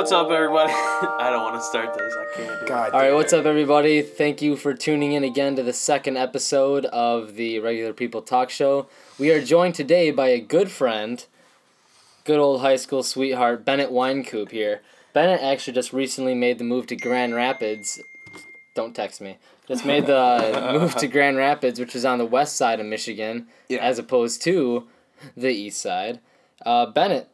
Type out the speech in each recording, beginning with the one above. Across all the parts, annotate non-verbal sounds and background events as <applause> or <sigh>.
What's up, everybody? <laughs> I don't want to start this. I can't. Do God. All right, what's up, everybody? Thank you for tuning in again to the second episode of the Regular People Talk Show. We are joined today by a good friend, good old high school sweetheart, Bennett Winecoop here. Bennett actually just recently made the move to Grand Rapids. Don't text me. Just made the <laughs> move to Grand Rapids, which is on the west side of Michigan, Yeah. as opposed to the east side. Uh, Bennett.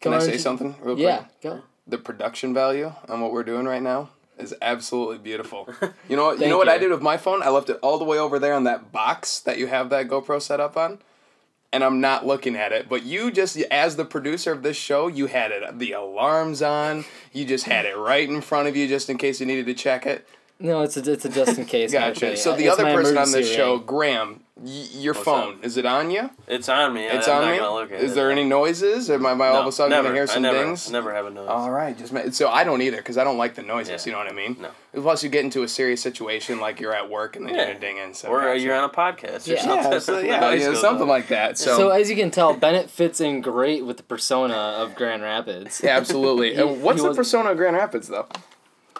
Can I say something real quick? Yeah, go. The production value on what we're doing right now is absolutely beautiful. <laughs> You know what? you know what I did with my phone? I left it all the way over there on that box that you have that GoPro set up on. And I'm not looking at it, but you just, as the producer of this show, you had it the alarms on. You just had it right in front of you, just in case you needed to check it. No, it's a, it's a just in case. Gotcha. So the It's other person on this emergency show. Graham, y- your What's phone is it on you? It's on me. It's I'm on not me. Look at Is it. there any noises? Am I, am I all of a sudden never. gonna hear some I never, dings? Never have a noise. All right, just ma- so I don't either because I don't like the noises. Yeah. You know what I mean? No. Plus, you get into a serious situation like you're at work and then Yeah. you're dinging. So or uh, gotcha. you're on a podcast. Or Yeah. something. yeah, so, yeah, <laughs> Noise yeah, something off. like that. So, So as you can tell, Bennett fits in great with the persona of Grand Rapids. yeah, absolutely. <laughs> He- and what's the was- persona of Grand Rapids though?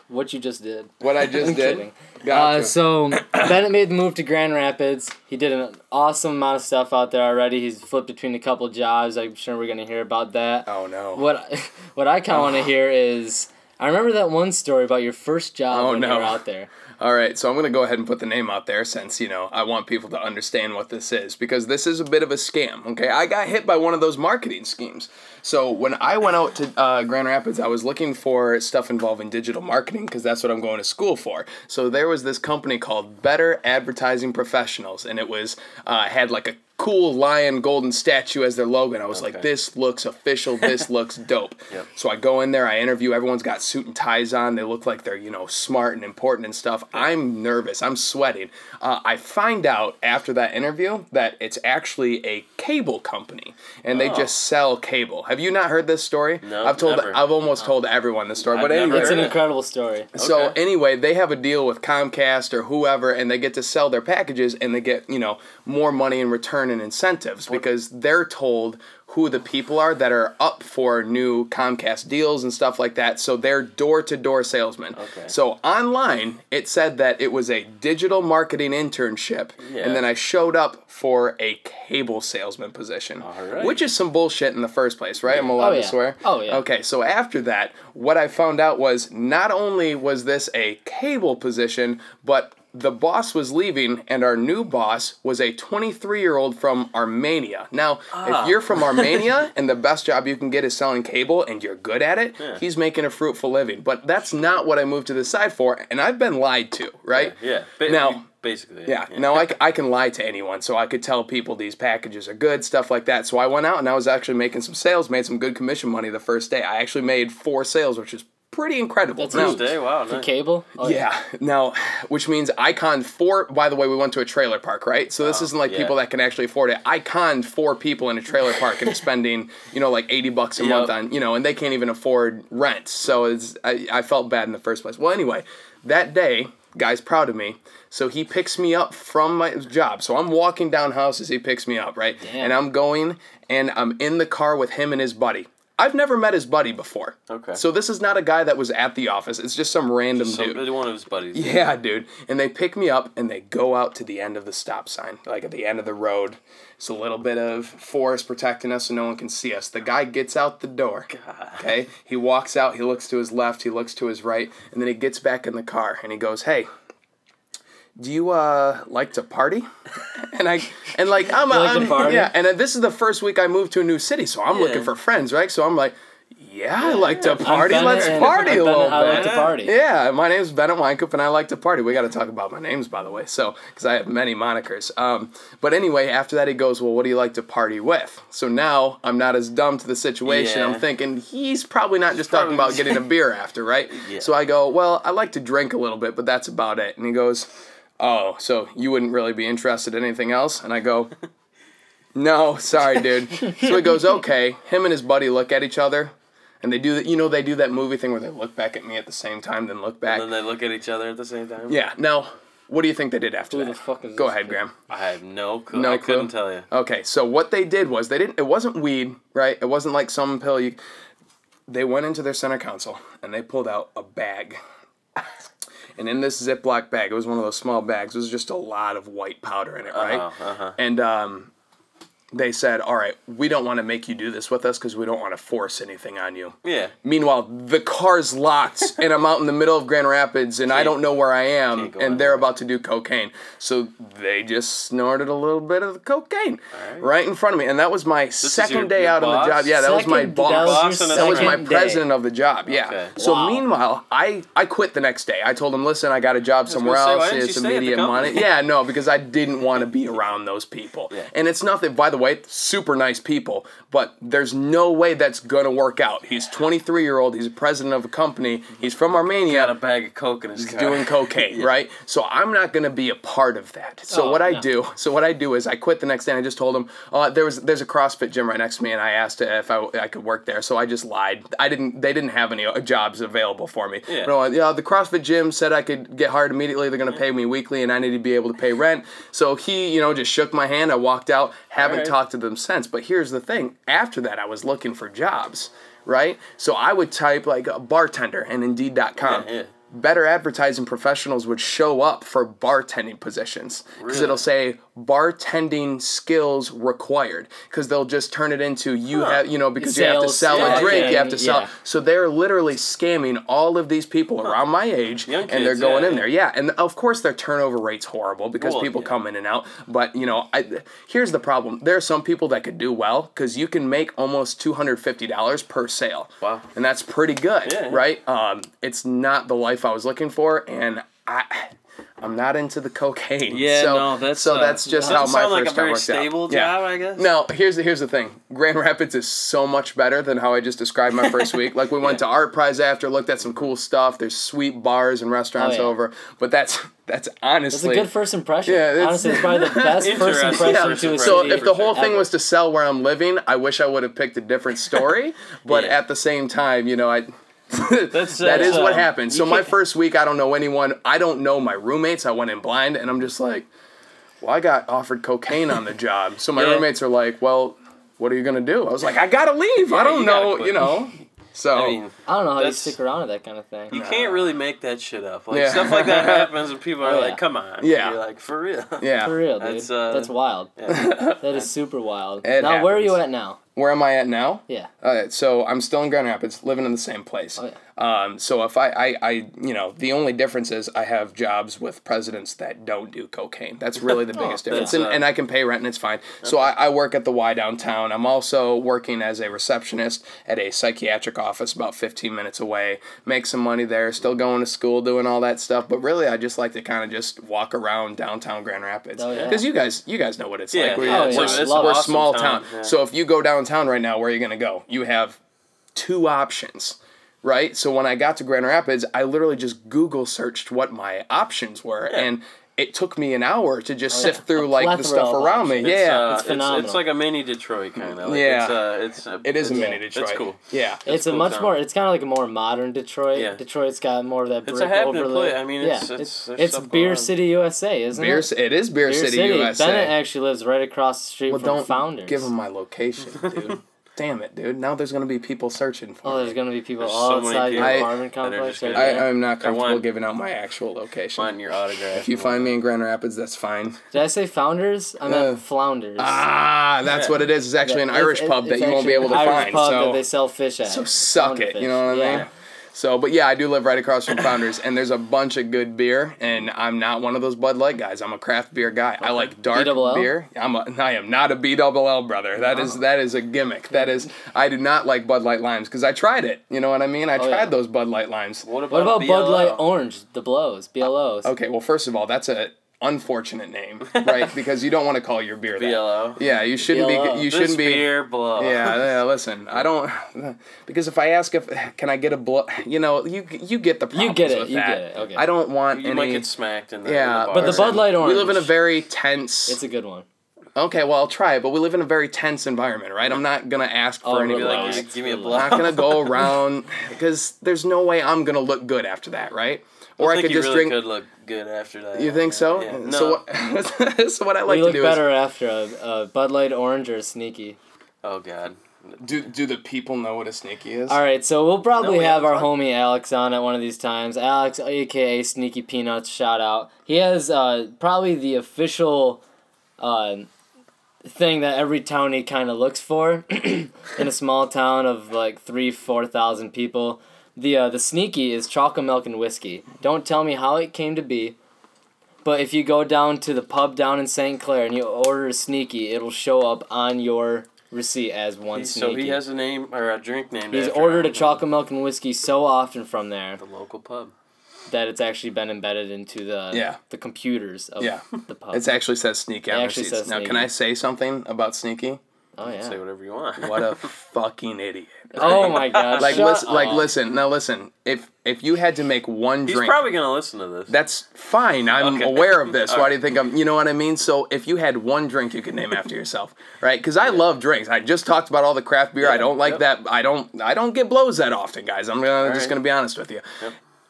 What you just did. What I just <laughs> did. kidding. Gotcha. Uh, so Bennett made the move to Grand Rapids. He did an awesome amount of stuff out there already. He's flipped between a couple jobs. I'm sure we're gonna hear about that. oh no. What <laughs> what I kind of want to hear is I remember that one story about your first job Oh, when you no. were out there. All right, so I'm going to go ahead and put the name out there since, you know, I want people to understand what this is because this is a bit of a scam, okay? I got hit by one of those marketing schemes. So when I went out to uh, Grand Rapids, I was looking for stuff involving digital marketing because that's what I'm going to school for. So there was this company called Better Advertising Professionals, and it was, uh, had like a cool lion golden statue as their logo and I was like this looks official this <laughs> looks dope Yep. so I go in there, I interview. Everyone's got suit and ties on. They look like they're you know smart and important and stuff. I'm nervous. I'm sweating. Uh, I find out after that interview that it's actually a cable company, and they Oh. just sell cable. Have you not heard this story? No, I've told. never. I've almost told everyone this story. I've but never anyway, It's an incredible story. so Okay. anyway, they have a deal with Comcast or whoever, and they get to sell their packages, and they get you know more money in return and incentives because they're told who the people are that are up for new Comcast deals and stuff like that. So they're door to door salesmen. Okay. So online, it said that it was a digital marketing internship, Yeah. and then I showed up for a cable salesman position, Alright. which is some bullshit in the first place, right? I'm allowed Oh, to yeah. swear. Oh, yeah. Okay, so after that, what I found out was not only was this a cable position, but the boss was leaving, and our new boss was a 23 year old from Armenia. Now, Ah. if you're from <laughs> Armenia and the best job you can get is selling cable and you're good at it, Yeah. he's making a fruitful living. But that's not what I moved to the side for, and I've been lied to, right? Yeah. Ba- Now- basically. Yeah. Now I can lie to anyone, so I could tell people these packages are good, stuff like that. So I went out and I was actually making some sales, made some good commission money the first day. I actually made four sales, which is pretty incredible. That's Now- First day. Wow. For nice. cable? Oh, yeah. Now, which means Icon conned four. By the way, we went to a trailer park, right? So this Oh, isn't like yeah. people that can actually afford it. I conned four people in a trailer park and spending, you know, like eighty bucks a Yep. month on, you know, and they can't even afford rent. So it's I, I felt bad in the first place. Well, anyway, that day, guy's proud of me. So he picks me up from my job. So I'm walking down houses. He picks me up, right? Damn. And I'm going, and I'm in the car with him and his buddy. I've never met his buddy before. Okay. So this is not a guy that was at the office. It's just some random Some, dude. one of his buddies. Yeah, dude. And they pick me up and they go out to the end of the stop sign, like at the end of the road. It's a little bit of forest protecting us so no one can see us. The guy gets out the door. <laughs> Okay? He walks out, he looks to his left, he looks to his right, and then he gets back in the car and he goes, Hey, do you uh like to party? <laughs> and I and like I'm, You like I'm- party? yeah, and this is the first week I moved to a new city, so I'm looking for friends, right? So I'm like, yeah, I like to party. Let's party a little I like bit. to party. Yeah, my name's Bennett Weinkup, and I like to party. We got to talk about my names, by the way, so because I have many monikers. Um, but anyway, after that, he goes, "Well, what do you like to party with?" So now I'm not as dumb to the situation. Yeah. I'm thinking he's probably not just talking about getting a <laughs> beer after, right? Yeah. So I go, "Well, I like to drink a little bit, but that's about it." And he goes, "Oh, so you wouldn't really be interested in anything else?" And I go. No, sorry, dude. so he goes, okay. Him and his buddy look at each other, and they do that. You know, they do that movie thing where they look back at me at the same time, then look back. And then they look at each other at the same time. Yeah. Now, what do you think they did after Who that? the fuck is Go this ahead, kid? Graham. I have no clue. No I clue? couldn't tell you. Okay, so what they did was they didn't. It wasn't weed, right? It wasn't like some pill. You. they went into their center console and they pulled out a bag. And in this Ziploc bag, it was one of those small bags. It was just a lot of white powder in it, right? Uh-huh, uh-huh. And um, they said, "All right, we don't want to make you do this with us because we don't want to force anything on you." Yeah. Meanwhile, the car's locked, and I'm out in the middle of Grand Rapids, and I don't know where I am, Can't and they're about to do cocaine. So they just snorted a little bit of the cocaine Alright. right in front of me, and that was my is second your- day your out on the job. Yeah, that was my boss. That was, your That was my second day. president of the job. Yeah. Okay. So Wow. meanwhile, I I quit the next day. I told him, "Listen, I got a job somewhere gonna say, else. It's you stay at the immediate money." Yeah, no, because I didn't want to be around those people. Yeah. And it's nothing. By the way, super nice people, but there's no way that's gonna work out. He's 23 year old. He's a president of a company. He's from Armenia Got a bag of coke in his car. doing cocaine, <laughs> right? So I'm not gonna be a part of that. So Oh, what I no. do, so what I do is I quit the next day. and I just told him, uh, there was there's a CrossFit gym right next to me, and I asked if I, I could work there. So I just lied. I didn't. They didn't have any uh, jobs available for me. Yeah. But, uh, yeah, the CrossFit gym said I could get hired immediately. They're gonna pay me weekly, and I need to be able to pay rent. So he, you know, just shook my hand. I walked out. Haven't Alright. talked to them since. But here's the thing. After that, I was looking for jobs. Right, so I would type like a bartender and Indeed.com Yeah, yeah. better advertising professionals would show up for bartending positions because Really? it'll say bartending skills required because they'll just turn it into you Huh. have you know because you have to sell yeah, a drink yeah, you have to sell yeah. so they're literally scamming all of these people around my age Young and they're going yeah, in there yeah and of course their turnover rate's horrible because Well, people yeah. come in and out but you know I, here's the problem there are some people that could do well because you can make almost $250 per sale Wow. and that's pretty good Yeah. right um, it's not the life I was looking for, and I, I'm not into the cocaine. Yeah, so, no, that's, so uh, that's just how my sound like a first very worked stable out. Yeah. job, I guess. No, here's the here's the thing. Grand Rapids is so much better than how I just described my first <laughs> week. Like we went to Art Prize after, looked at some cool stuff. There's sweet bars and restaurants Oh, yeah. over, but that's that's honestly. It's a good first impression. Yeah, Honestly, it's probably the <laughs> best first impression first to a so if the whole thing ever. was to sell where I'm living, I wish I would have picked a different story. <laughs> but Yeah. at the same time, you know, I That's, that is uh, what happened. So my first week, I don't know anyone. I don't know my roommates. I went in blind, and I'm just like, well, I got offered cocaine on the <laughs> job. So my Yeah. roommates are like, well, what are you gonna do? I was like, I gotta leave. I don't you know, quit. you know. So I mean, I don't know how you stick around at that kind of thing. you can't really make that shit up. Like Yeah. stuff like that <laughs> happens, and people are Oh, like, "Come on." Yeah. You're like, "For real." yeah, For real, dude. That's, uh, That's wild. Yeah. That is super wild. It now, where are you at now? Where am I at now? Yeah. Uh, so I'm still in Grand Rapids, living in the same place. Oh, Um, so if I, I, I, you know, the only difference is I have jobs with presidents that don't do cocaine. That's really the <laughs> biggest difference, and, and I can pay rent and it's fine. So I, I work at the Y downtown. I'm also working as a receptionist at a psychiatric office about 15 minutes away. Make some money there. Still going to school, doing all that stuff. But really, I just like to kind of just walk around downtown Grand Rapids Oh, yeah. because you guys, you guys know what it's Yeah, like. We're, yeah, Oh, we're, yeah. it's we're a awesome small town, town. yeah. So if you go downtown right now, where are you gonna go? You have two options, right? So when I got to Grand Rapids, I literally just Google searched what my options were, Yeah. and it took me an hour to just Oh, yeah. sift through like the stuff around me. It's, yeah, uh, It's it's, phenomenal. it's like a mini Detroit kind of. Like, Yeah. It's, uh, it's, uh, it is a mini Detroit. It's cool. Yeah. It's a cool much town. more. It's kind of like a more modern Detroit. Yeah. Detroit's got more of that brick It's a happening overlay. place. I mean, yeah, it's- it's- it's, it's Beer. City, USA, isn't Beer, it? it is Beer, Beer City, USA. Bennett actually lives right across the street well, from don't Founders. give him my location, dude. <laughs> Damn it, dude. Now there's gonna be people searching for Oh, me. there's gonna be people There's all so many outside your people apartment that are complex. just gonna- I, I'm not comfortable want- giving out my actual location. Want your autograph. If you find me in Grand Rapids, that's fine. Did I say Founders? I meant Uh, Flounders. Ah, that's Yeah. what it is. It's actually an It's- Irish it- pub that it's you won't be actually able to an Irish find. pub so that they sell fish at. So suck Flounder it, fish. you know what I Yeah. Mean? So, but yeah, I do live right across from Founders, and there's a bunch of good beer, and I'm not one of those Bud Light guys. I'm a craft beer guy. I like dark B-double-L? beer. I'm a, I am not a B double L brother. That is that is a gimmick. That is I do not like Bud Light limes because I tried it. You know what I mean? I Oh, tried yeah. those Bud Light limes. What about, What about Bud Light Orange? The blows, BLOs. Okay, well, first of all, that's a unfortunate name, <laughs> right? because you don't want to call your beer that. BLO. Yeah, you shouldn't BLO. be. You shouldn't be. beer blow. Yeah, yeah, listen, I don't because if I ask if can I get a blow, you know, you you get the You get it, with you that. get it, okay. I don't want You any. might get smacked in the, yeah, in the But the. Bud Light We live in a very tense. It's a good one. okay, well, I'll try it, but we live in a very tense environment, right? I'm not gonna ask for Oh, any Be like, give me a me I'm not gonna go around because there's no way I'm gonna look good after that, right? Or I, think could you just really drink. could look good after that. You think so? Yeah. No. So what? <laughs> so what I like you to look do better after a, a Bud Light Orange or a Sneaky. Oh God. Do do the people know what a sneaky is? All right, so we'll probably No, we have our haven't homie Alex on at one of these times. Alex, aka Sneaky Peanuts, shout out. He has uh, probably the official uh, thing that every townie kind of looks for <clears throat> in a small town of like three, four thousand people. The uh, the sneaky is chocolate milk and whiskey. Don't tell me how it came to be, but if you go down to the pub down in St. Clair and you order a sneaky, it'll show up on your receipt as one He- sneaky. so he has a name or a drink name. He's ordered a him. chocolate milk and whiskey so often from there The local pub. that it's actually been embedded into the Yeah. the computers of Yeah. the pub. It actually says sneaky on It actually receipts. says Now, can. I say something about sneaky? oh yeah. Say whatever you want. What a <laughs> fucking idiot. Oh <laughs> my god. Like shut listen, like up. listen. Now listen. If if you had to make one drink. He's drink, probably gonna listen to this. that's fine. I'm Okay. aware of this. <laughs> Why do you think I'm? You know what I mean? So if you had one drink you could name after yourself, right? Because I love drinks. I just talked about all the craft beer. I don't like yep. that. I don't. I don't get blows that often, guys. I'm gonna, just Alright. gonna be honest with you.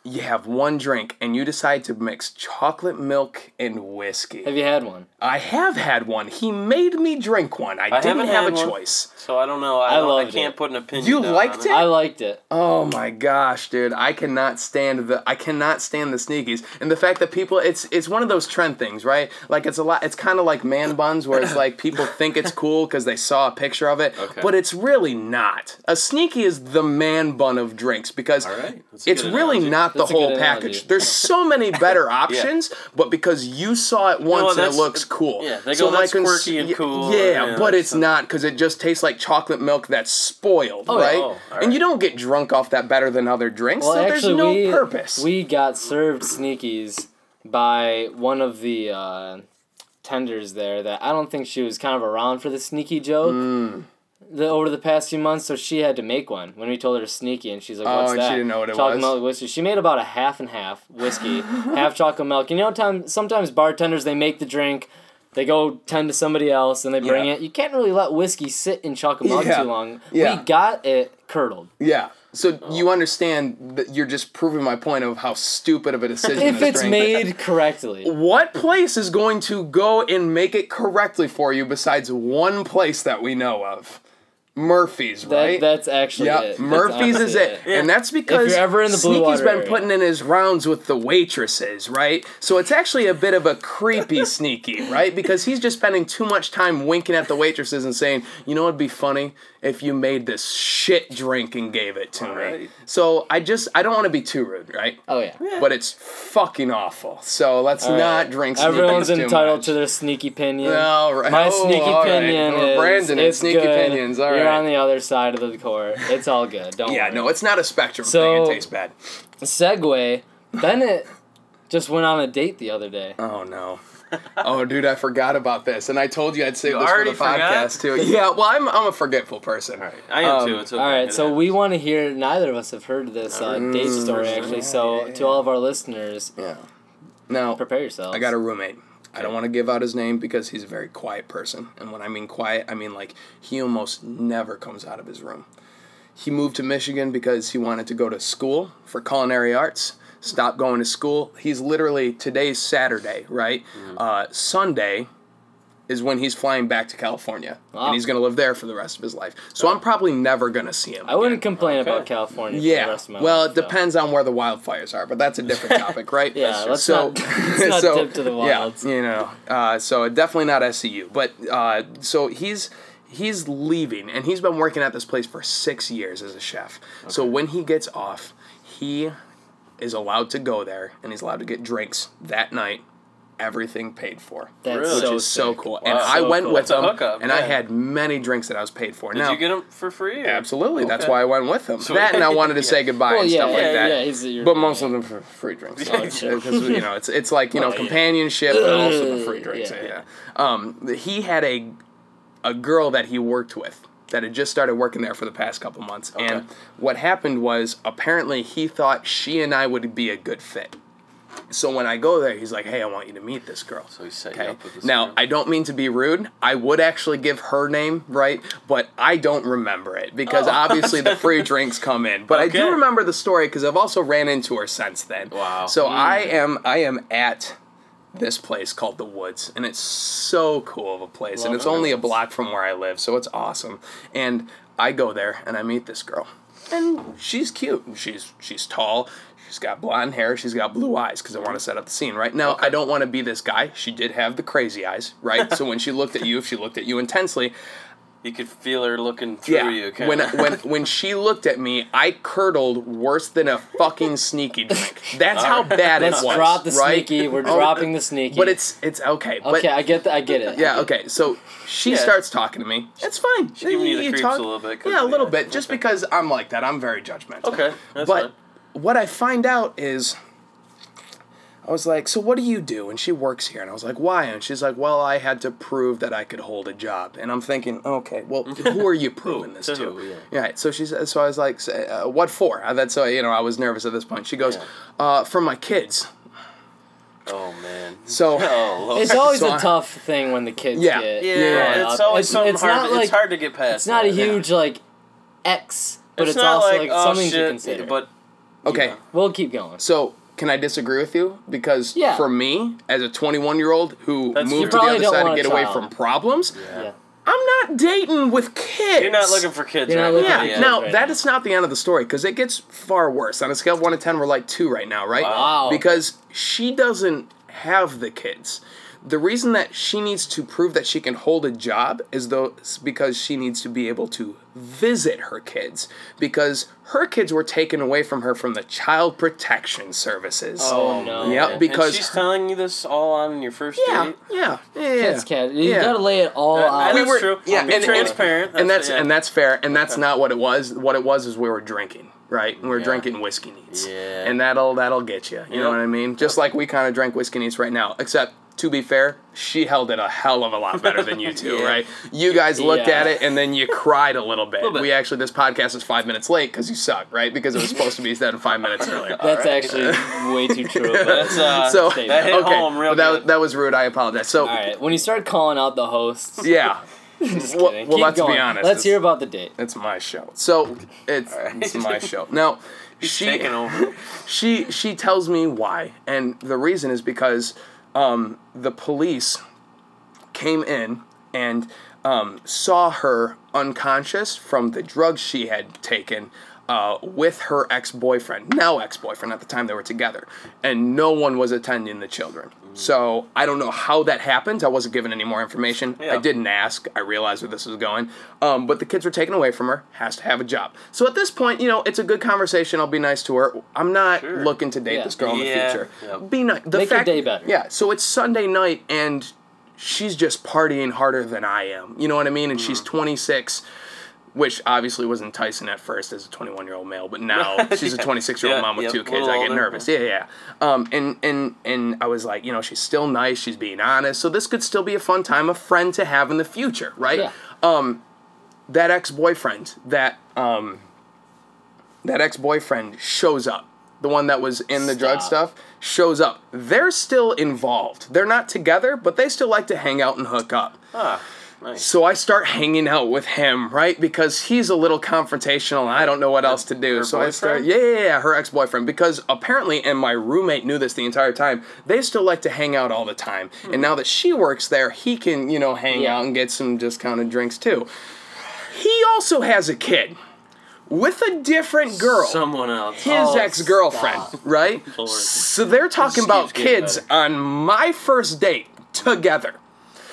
Yep. You have one drink and you decide to mix chocolate milk and whiskey. Have you had one? I have had one. He made me drink one. I, I didn't haven't a one. choice. So I don't know. I, I don't, I can't it. put an opinion. You down liked on it? I liked it. Oh my gosh, dude! I cannot stand the I cannot stand the sneakies and the fact that people it's it's one of those trend things, right? Like it's a lot. It's kind of like man buns, where it's <coughs> like people think it's cool because they saw a picture of it, Okay. but it's really not. A sneaky is the man bun of drinks because All right. That's a it's really analogy. not the That's a whole package. analogy. There's <laughs> so many better options, but because you saw it once and it looks cool, yeah, they so go, "That's cons- quirky and cool," Yeah, yeah, but it's something. not because it just tastes like chocolate milk that's spoiled, Oh, yeah. right? Oh, all And you don't get drunk off that better than other drinks, Well, so actually, there's no we purpose. we got served sneakies by one of the uh, tenders there that I don't think she was kind of around for the sneaky joke. Mm. The, over the past few months, so she had to make one when we told her to sneaky, and she's like, Oh, "What's and she that?" didn't know what it chocolate was? milk whiskey. She made about a half and half whiskey, <laughs> half chocolate milk. You know, time sometimes bartenders they make the drink, they go tend to somebody else, and they bring Yeah. it. You can't really let whiskey sit in chocolate milk Yeah. too long. Yeah. We got it curdled. yeah. So oh. you understand that you're just proving my point of how stupid of a decision. If this it's drink made correctly. What place is going to go and make it correctly for you besides one place that we know of? Murphy's, That, right? That's actually yeah, it. That's Murphy's is honestly it. And that's because you're ever in the Blue Sneaky's Water been area. putting in his rounds with the waitresses, right? So it's actually a bit of a creepy <laughs> Sneaky, right? Because he's just spending too much time winking at the waitresses and saying, you know what'd be funny? If you made this shit drink and gave it to me. Alright. So I just, I don't want to be too rude, right? Oh yeah. But it's fucking awful. So let's All not right. drink Sneakies Everyone's too entitled much. to their sneaky opinion. All right. My Oh, sneaky all right. opinion Oh, is Brandon and it's sneaky good. opinions. All You're right. on the other side of the court. It's all good. Don't Yeah, worry. no, it's not a spectrum So- thing. It tastes bad. Segue. Bennett just went on a date the other day. Oh no. Oh, dude, I forgot about this, and I told you I'd save You this for the already forgot? podcast too. <laughs> Yeah, well, I'm I'm a forgetful person. All right. I am Um, too. It's okay. All right, so happens. we want to hear. Neither of us have heard this uh, date Mm, story actually. So to all of our listeners, Yeah. Now, prepare yourselves. I got a roommate. I don't want to give out his name because he's a very quiet person, and when I mean quiet, I mean like he almost never comes out of his room. He moved to Michigan because he wanted to go to school for culinary arts. Stopped going to school. He's literally today's Saturday, right? Uh, Sunday is when he's flying back to California, Wow. and he's gonna live there for the rest of his life. So I'm probably never gonna see him. I wouldn't complain Okay. about California. For the Yeah. rest of my Well, life, it though. depends on where the wildfires are, but that's a different <laughs> topic, right? Yeah, let's so, not- <laughs> let's not so, dip to the wilds. Yeah, you know, uh, so definitely not SCU, but uh, so he's he's leaving, and he's been working at this place for six years as a chef. So when he gets off, he is allowed to go there, and he's allowed to get drinks that night. Everything paid for, That's Really? which so is so sick. cool. And Wow. I So went cool. with them, a him, hookup, and I had many drinks that I was paid for. Did now, you get them for free? or- Absolutely. That's why I went with them. So- that and I wanted to Yeah. <laughs> say goodbye Well, and yeah, stuff like yeah, that. yeah, but most of them for free drinks. Sure. Because, you know, it's it's like you know <laughs> Oh, yeah. companionship and also the free <laughs> drinks. Yeah. Yeah. Um, he had a a girl that he worked with that had just started working there for the past couple months, and what happened was apparently he thought she and I would be a good fit. So when I go there, he's like, "Hey, I want you to meet this girl." So he set you Okay. up with this Now, girl. I don't mean to be rude. I would actually give her name, right? But I don't remember it because Oh. <laughs> obviously the free drinks come in. But I do remember the story because I've also ran into her since then. Wow. So hmm. I am I am at this place called the Woods, and it's so cool of a place, and it's only a block from where I live, so it's awesome. And I go there and I meet this girl, and she's cute. She's she's tall. She's got blonde hair. She's got blue eyes because I want to set up the scene. Right now, I don't want to be this guy. She did have the crazy eyes, right? <laughs> so when she looked at you, if she looked at you intensely, You could feel her looking through yeah. you. Kinda. When when <laughs> when she looked at me, I curdled worse than a fucking sneaky <laughs> drink. That's how bad Let's it was. drop the right? sneaky. We're Oh, dropping the sneaky. But it's it's okay. But okay. I get that. I get it. yeah, okay. So she Yeah. starts talking to me. It's fine. She giving you the creeps a little bit. Yeah, a little bit. Just okay. because I'm like that. I'm very judgmental. Okay, that's but fine. What I find out is. I was like, so what do you do? And she works here. And I was like, why? And she's like, well, I had to prove that I could hold a job. And I'm thinking, okay, well, <laughs> who are you proving this To to? yeah. Yeah. So she said, so I was like, uh, what for? Uh, That's uh, you know, I was nervous at this point. She goes, Yeah. uh, for my kids. Oh man. So <laughs> Oh, It's always So a I- tough thing when the kids Yeah. get yeah, Yeah. it's always It's- it's hard. not like- it's hard to get past. It's not a that. huge like X, but it's, not also like, oh, something shit, to consider. But okay. Yeah. we'll keep going. So can I disagree with you? Because Yeah. for me, as a 21 year old who That's- You moved to the other side to get away from problems, Yeah. I'm not dating with kids. you're not looking for kids. You're right looking now, Yeah. yeah. kids. Now right that now. is not the end of the story because it gets far worse. On a scale of one to ten, we're like two right now, right? Wow. Because she doesn't have the kids. The reason that she needs to prove that she can hold a job is though because she needs to be able to visit her kids because her kids were taken away from her from the child protection services. Oh, no. Yep, And because she's telling you this all on your first yeah, date. yeah, yeah, Kids can't. You yeah. gotta lay it all Uh, out. and We that's were- true. yeah, Be and- and- transparent. and that's yeah. and that's fair, and that's not what it was. What it was is we were drinking, right? We were Yeah. drinking whiskey neats, Yeah. and that'll that'll get you. You know what I mean? Just like we kind of drank whiskey neats right now, except. To be fair, she held it a hell of a lot better than you <laughs> two, Yeah. right? You guys looked Yeah. at it and then you cried a little bit. bit. We actually, this podcast is five minutes late because you suck, right? Because it was supposed to be done five minutes earlier. <laughs> That's actually way too true. <laughs> That's uh. so That hit okay, home real but that, that was rude. I apologize. So all right, when you start calling out the hosts, yeah, just well, well, let's be honest. Let's hear about the date. It's my show. So it's Alright. it's my show. Now she over. she she tells me why, and the reason is because um, the police came in and um, saw her unconscious from the drugs she had taken uh, with her ex-boyfriend, now ex-boyfriend. At the time they were together, and no one was attending the children. So I don't know how that happened. I wasn't given any more information. I didn't ask. I realized where this was going. Um, but the kids were taken away from her. Has to have a job. So at this point, you know, it's a good conversation. I'll be nice to her. I'm not Sure. looking to date Yeah. this girl in Yeah. the future. Yeah. Be nice. The Make your fact, day better. Yeah. So it's Sunday night and she's just partying harder than I am. You know what I mean? And she's Mm. 26 26, which obviously was enticing at first as a 21 year old male, but now she's a 26 year old <laughs> Yeah, mom with yep, two kids. I get older. nervous. Yeah, yeah. Um, and and and I was like, you know, she's still nice. She's being honest. So this could still be a fun time, a friend to have in the future, right? Yeah. Um, that ex boyfriend, that um, that ex boyfriend shows up. The one that was in the drug stuff shows up. They're still involved. They're not together, but they still like to hang out and hook up. Ah, nice. So I start hanging out with him, right? Because he's a little confrontational and I don't know what else to do. her so I start, yeah, yeah, yeah, her ex boyfriend. Because apparently, and my roommate knew this the entire time, they still like to hang out all the time. And hmm. now that she works there, he can, you know, hang Yeah. out and get some discounted drinks too. He also has a kid with a different girl Someone else. his Oh, ex girlfriend, stop. right? Lord. So they're talking about kids on my first date together.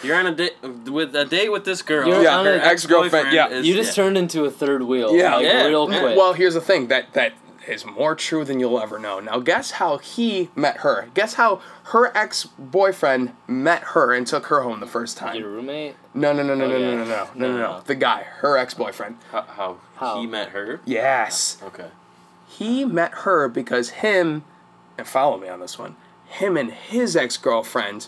You're on a date with a date with this girl. You're Yeah, on her a- ex-girlfriend, yeah. is- You just turned into a third wheel. Yeah. like, Yeah. real quick. Well, here's the thing that that is more true than you'll ever know. Now, guess how he met her. Guess how her ex boyfriend met her and took her home the first time. your roommate. No, no, no, no, no, oh, Okay. no, no, no, no, no, No. no. The guy, her ex boyfriend. How, how, How? he met her. Yes. Oh, okay. he met her because him and follow me on this one him and his ex-girlfriend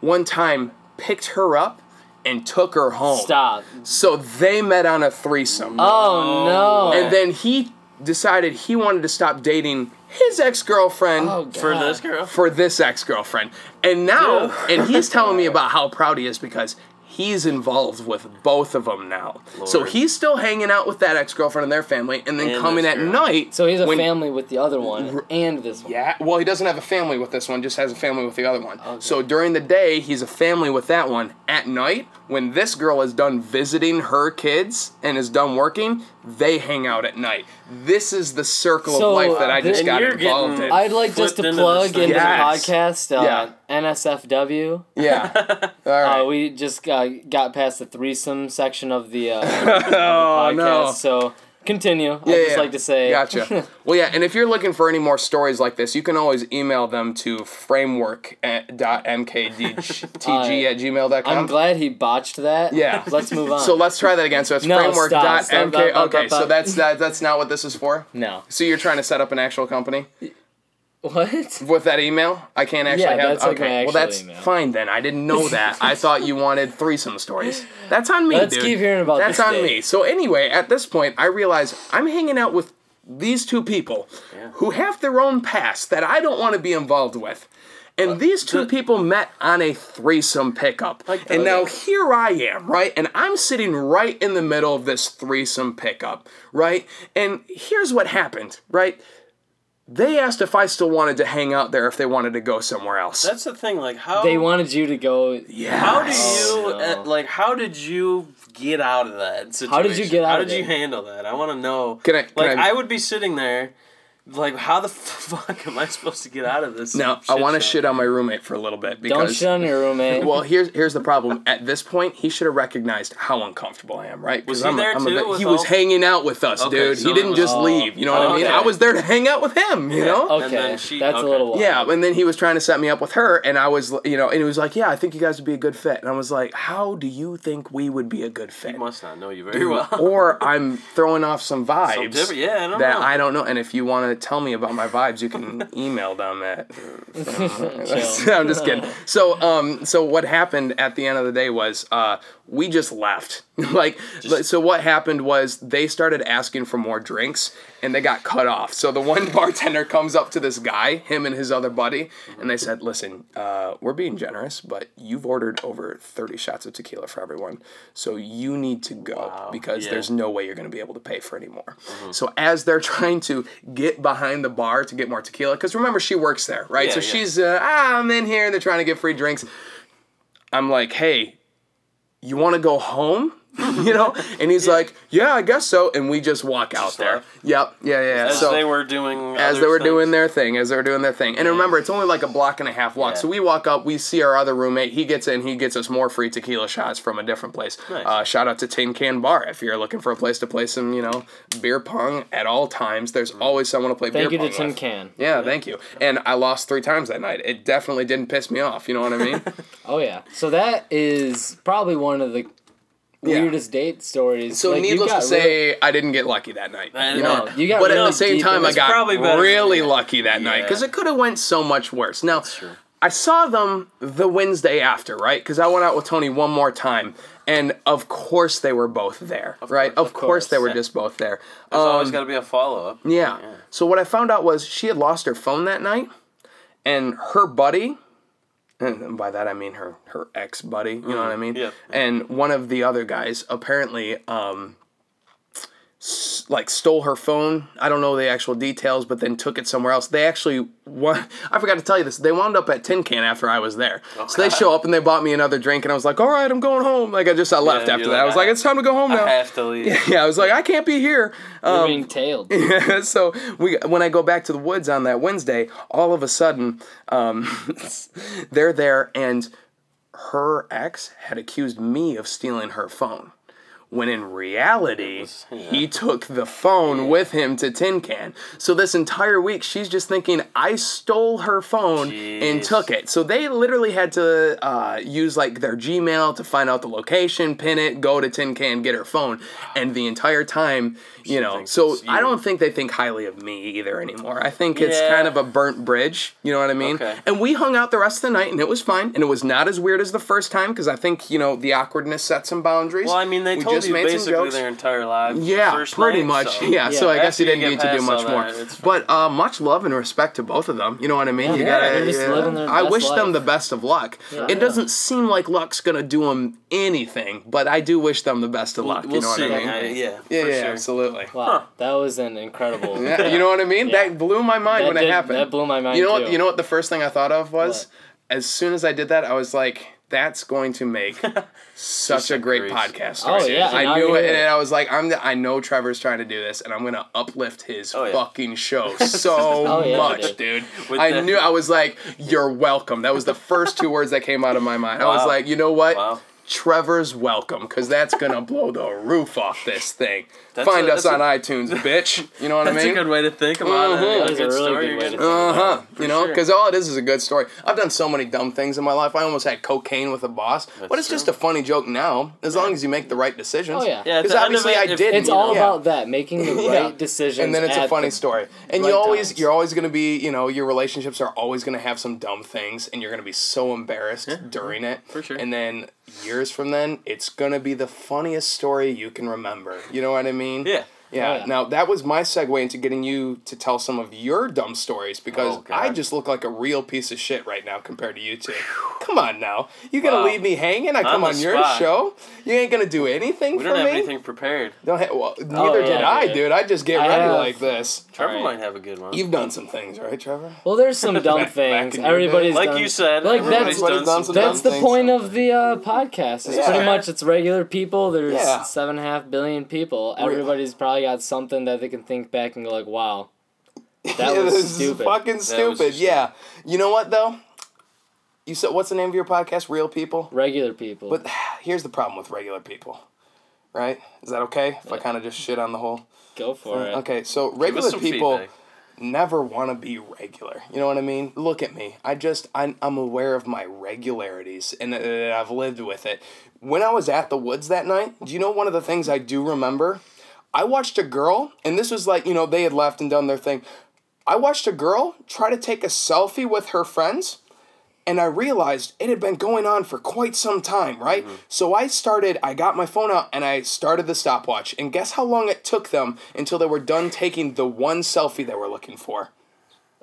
one time picked her up and took her home Stop. so they met on a threesome Oh no. and then he decided he wanted to stop dating his ex-girlfriend oh, For this girl. for this ex-girlfriend and now and he's telling me about how proud he is because he's involved with both of them now. So he's still hanging out with that ex girlfriend and their family, and then And coming at girl. night. So he's a when- family with the other one and this one. Yeah, well, he doesn't have a family with this one; just has a family with the other one. So during the day, he's a family with that one. At night, when this girl is done visiting her kids and is done working, they hang out at night. This is the circle So, of life that I just got involved in. I'd like just to into plug this thing. into Yes. the podcast uh, Yeah. NSFW. yeah. <laughs> All right. Uh, we just uh, got past the threesome section of the, uh, <laughs> oh podcast, no. so continue. I'd just yeah. like to say, Gotcha. <laughs> well, yeah, and if you're looking for any more stories like this, you can always email them to framework.mkdtg at gmail.com. I'm glad he botched that. Yeah. <laughs> let's move on. So let's try that again. So it's No, framework stop, dot stop, mk. stop, stop, Okay, stop. so that's that, that's not what this is for. no, So you're trying to set up an actual company what? <laughs> with that email? I can't actually Yeah, have. that's like okay, my well that's email. fine then. I didn't know that. I <laughs> thought you wanted threesome stories. That's on me, Let's dude. keep hearing about That's this on date. me. So anyway, at this point, I realize I'm hanging out with these two people who have their own past that I don't want to be involved with. And these two the- people met on a threesome pickup. Like and now here I am, right? And I'm sitting right in the middle of this threesome pickup, right? And here's what happened, right? They asked if I still wanted to hang out there if they wanted to go somewhere else. That's the thing. Like how They wanted you to go. yeah. How do you Oh, no. uh, like? How did you get out of that situation? How did you get out How of did you handle that? I want to know. Can I- can like I- I, would be sitting there, like how the <laughs> fuck am I supposed to get out of this? Now, I want to shit on my roommate for a little bit Don't because shit on your roommate. Well, here's here's the problem. At this point, he should have recognized how uncomfortable I am, right? 'Cause Was he I'm a- there I'm a too bit- with he was all- hanging out with us, Okay, dude. so he didn't it just was- leave. You know what I mean? Okay. I was there to hang out with him. You know? And okay, then she- that's okay. a little wild. Yeah, and then he was trying to set me up with her, and I was, you know, and he was like, "Yeah, I think you guys would be a good fit." And I was like, "How do you think we would be a good fit?" He must not know you very well. or <laughs> I'm throwing off some vibes different- yeah, I don't that know. I don't know. And if you want to tell me about my vibes, you can <laughs> email them at. <laughs> <laughs> I'm just kidding. So, um, so what happened at the end of the day was, uh, we just left. <laughs> like, like, so what happened was they started asking for more drinks, and they got cut off. So the one <laughs> bartender comes up to this guy, him and his other buddy, and they said, "Listen, uh, we're being generous, but you've ordered over 30 shots of tequila for everyone, so you need to go because yeah. there's no way you're going to be able to pay for any more." So as they're <laughs> trying to get behind the bar to get more tequila, because remember she works there, right? Yeah, so yeah. she's uh, ah, I'm in here, and they're trying to get free drinks. I'm like, hey, you want to go home? <laughs> you know? And he's like, yeah, I guess so. And we just walk out Just there. left? Yep. Yeah, yeah. As so they were doing. as they were things. doing their thing, as they were doing their thing. And remember, it's only like a block and a half walk. Yeah. So we walk up, we see our other roommate. He gets in, he gets us more free tequila shots from a different place. Nice. Uh, shout out to Tin Can Bar if you're looking for a place to play some, you know, beer pong at all times. There's always someone to play beer. Thank you beer to pong Tin with. Can. Yeah, thank you. And I lost three times that night. It definitely didn't piss me off. You know what I mean? <laughs> Oh yeah. So that is probably one of the Yeah. weirdest date stories. So Like, needless to got say, I didn't get lucky that night. I You know. know, You got but at the same time, I got really lucky that night because it could have went so much worse. Now. I saw them the Wednesday after, right? Because I went out with Tony one more time, and of course they were both there, right? course, of course, they were yeah. just both there. There's always Um, got to be a follow up. yeah. So what I found out was she had lost her phone that night, and her buddy, and by that I mean her her ex buddy, you know what I mean? Yep. And one of the other guys apparently um like stole her phone. I don't know the actual details, but then took it somewhere else. They actually wa- <laughs> I forgot to tell you this. They wound up at Tin Can after I was there. So they show up and they bought me another drink and I was like, "All right, I'm going home." Like I just I left you're after like, that. I was I like, have- "It's time to go home now." I now." have to leave. <laughs> Yeah, I was like, "I can't be here." You're Um, being tailed. <laughs> Yeah, so we when I go back to the woods on that Wednesday, all of a sudden, um, they're there, and her ex had accused me of stealing her phone. When in reality, he took the phone with him to Tin Can. So this entire week, she's just thinking I stole her phone and took it. So they literally had to uh, use like their Gmail to find out the location, pin it, go to Tin Can, get her phone, and the entire time, you know. So I don't think they think highly of me either anymore. I think it's Yeah. kind of a burnt bridge. You know what I mean? Okay. And we hung out the rest of the night, and it was fine, and it was not as weird as the first time because I think you know the awkwardness set some boundaries. Well, I mean, they We told just made some basically jokes. their entire lives. Yeah, first pretty night, much. so- <laughs> Yeah, so I Yeah. guess After you didn't need to do much more. that. But uh, much love and respect to both of them. You know what I mean? Yeah, you yeah, gotta. they're just yeah. their I best wish them the best of luck. Yeah. It doesn't seem like luck's gonna do them anything, but I do wish them the best of luck. We'll you know see. what I mean? Yeah, yeah, for yeah, sure. absolutely. Wow, Huh. that was an incredible. <laughs> Yeah, you know what I mean? That blew my mind when it happened. that blew my mind You know what? You know what? The first thing I thought of was, as soon as I did that, I was like, "That's going to make <laughs> such a a great grace. podcast." Oh, yeah, I now knew you're it, and I was like, "I'm. The, I know Trevor's trying to do this, and I'm gonna uplift his Oh, yeah. fucking show <laughs> so <laughs> Oh, yeah, much, dude. dude." With I the- knew. I was like, "You're welcome." That was the first two words that came out of my mind. I was like, "You know what?" Wow. Trevor's welcome, because that's gonna blow the roof off this thing. That's Find a- us on a- iTunes, bitch. You know what I mean? <laughs> That's a good way to think about Mhm. it. That A a really story good you're way to gonna think Uh huh. For You know, sure. because all it is is a good story. I've done so many dumb things in my life. I almost had cocaine with a boss, but That's it's just a funny joke now, as long as you make the right decisions. Oh, yeah. Yeah, Because the end of obviously it, I did. It's all yeah. about that, making the <laughs> right Yeah. decisions. And then it's a funny story. And right you always, times. you're always gonna be, you know, your relationships are always gonna have some dumb things, and you're gonna be so embarrassed during it. For sure. And then years from then, it's gonna be the funniest story you can remember. You know what I mean? Yeah. Yeah. Oh, yeah. Now that was my segue into getting you to tell some of your dumb stories because Oh, I just look like a real piece of shit right now compared to you two. Come on now, you gonna Wow. leave me hanging? I come On on, your spot. show. You ain't gonna do anything We for don't have me. anything prepared. Don't ha- well, neither did yeah, I, dude. dude. I just get I ready have- like this. Trevor Right. might have a good one. You've done some things, right, Trevor? Well, there's some <laughs> dumb Back- back things. in your Everybody's day. like done- you said, Like, everybody's that's- done done some some That's the point of the uh, podcast. It's pretty much it's regular people. There's seven and a half billion people. Everybody's probably got something that they can think back and go like, "Wow, <laughs> that Yeah, was this is stupid." fucking stupid. just yeah. You know what though? You said what's the name of your podcast? Real people. Regular people. But <sighs> here's the problem with regular people, right? Is that okay if I kind of just shit on the whole? go for it. Okay, so regular people feedback. never want to be regular. You know what I mean? Look at me. I just I'm, I'm aware of my regularities and uh, I've lived with it. When I was at the woods that night, do you know one of the things I do remember? I watched a girl, and this was like you know they had left and done their thing. I watched a girl try to take a selfie with her friends and I realized it had been going on for quite some time, right? Mm-hmm. So I started, I got my phone out and I started the stopwatch. And guess how long it took them until they were done taking the one selfie they were looking for?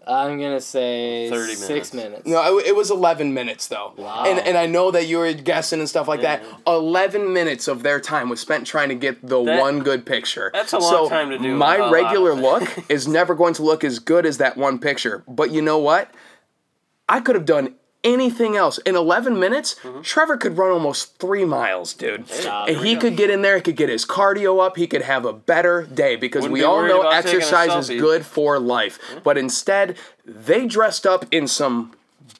I'm gonna say 30 minutes. six minutes. minutes. No, it, it was 11 minutes though. Wow. And, and I know that you were guessing and stuff like that. 11 minutes of their time was spent trying to get the That- one good picture. that's a long so time to do My a lot regular of look is <laughs> never going to look as good as that one picture. But you know what? I could have done anything else. In 11 minutes, Mm-hmm. Trevor could run almost three miles, dude. Stop. And he could get in there, he could get his cardio up, he could have a better day because Wouldn't we be all know about taking a exercise is good for life. But instead, they dressed up in some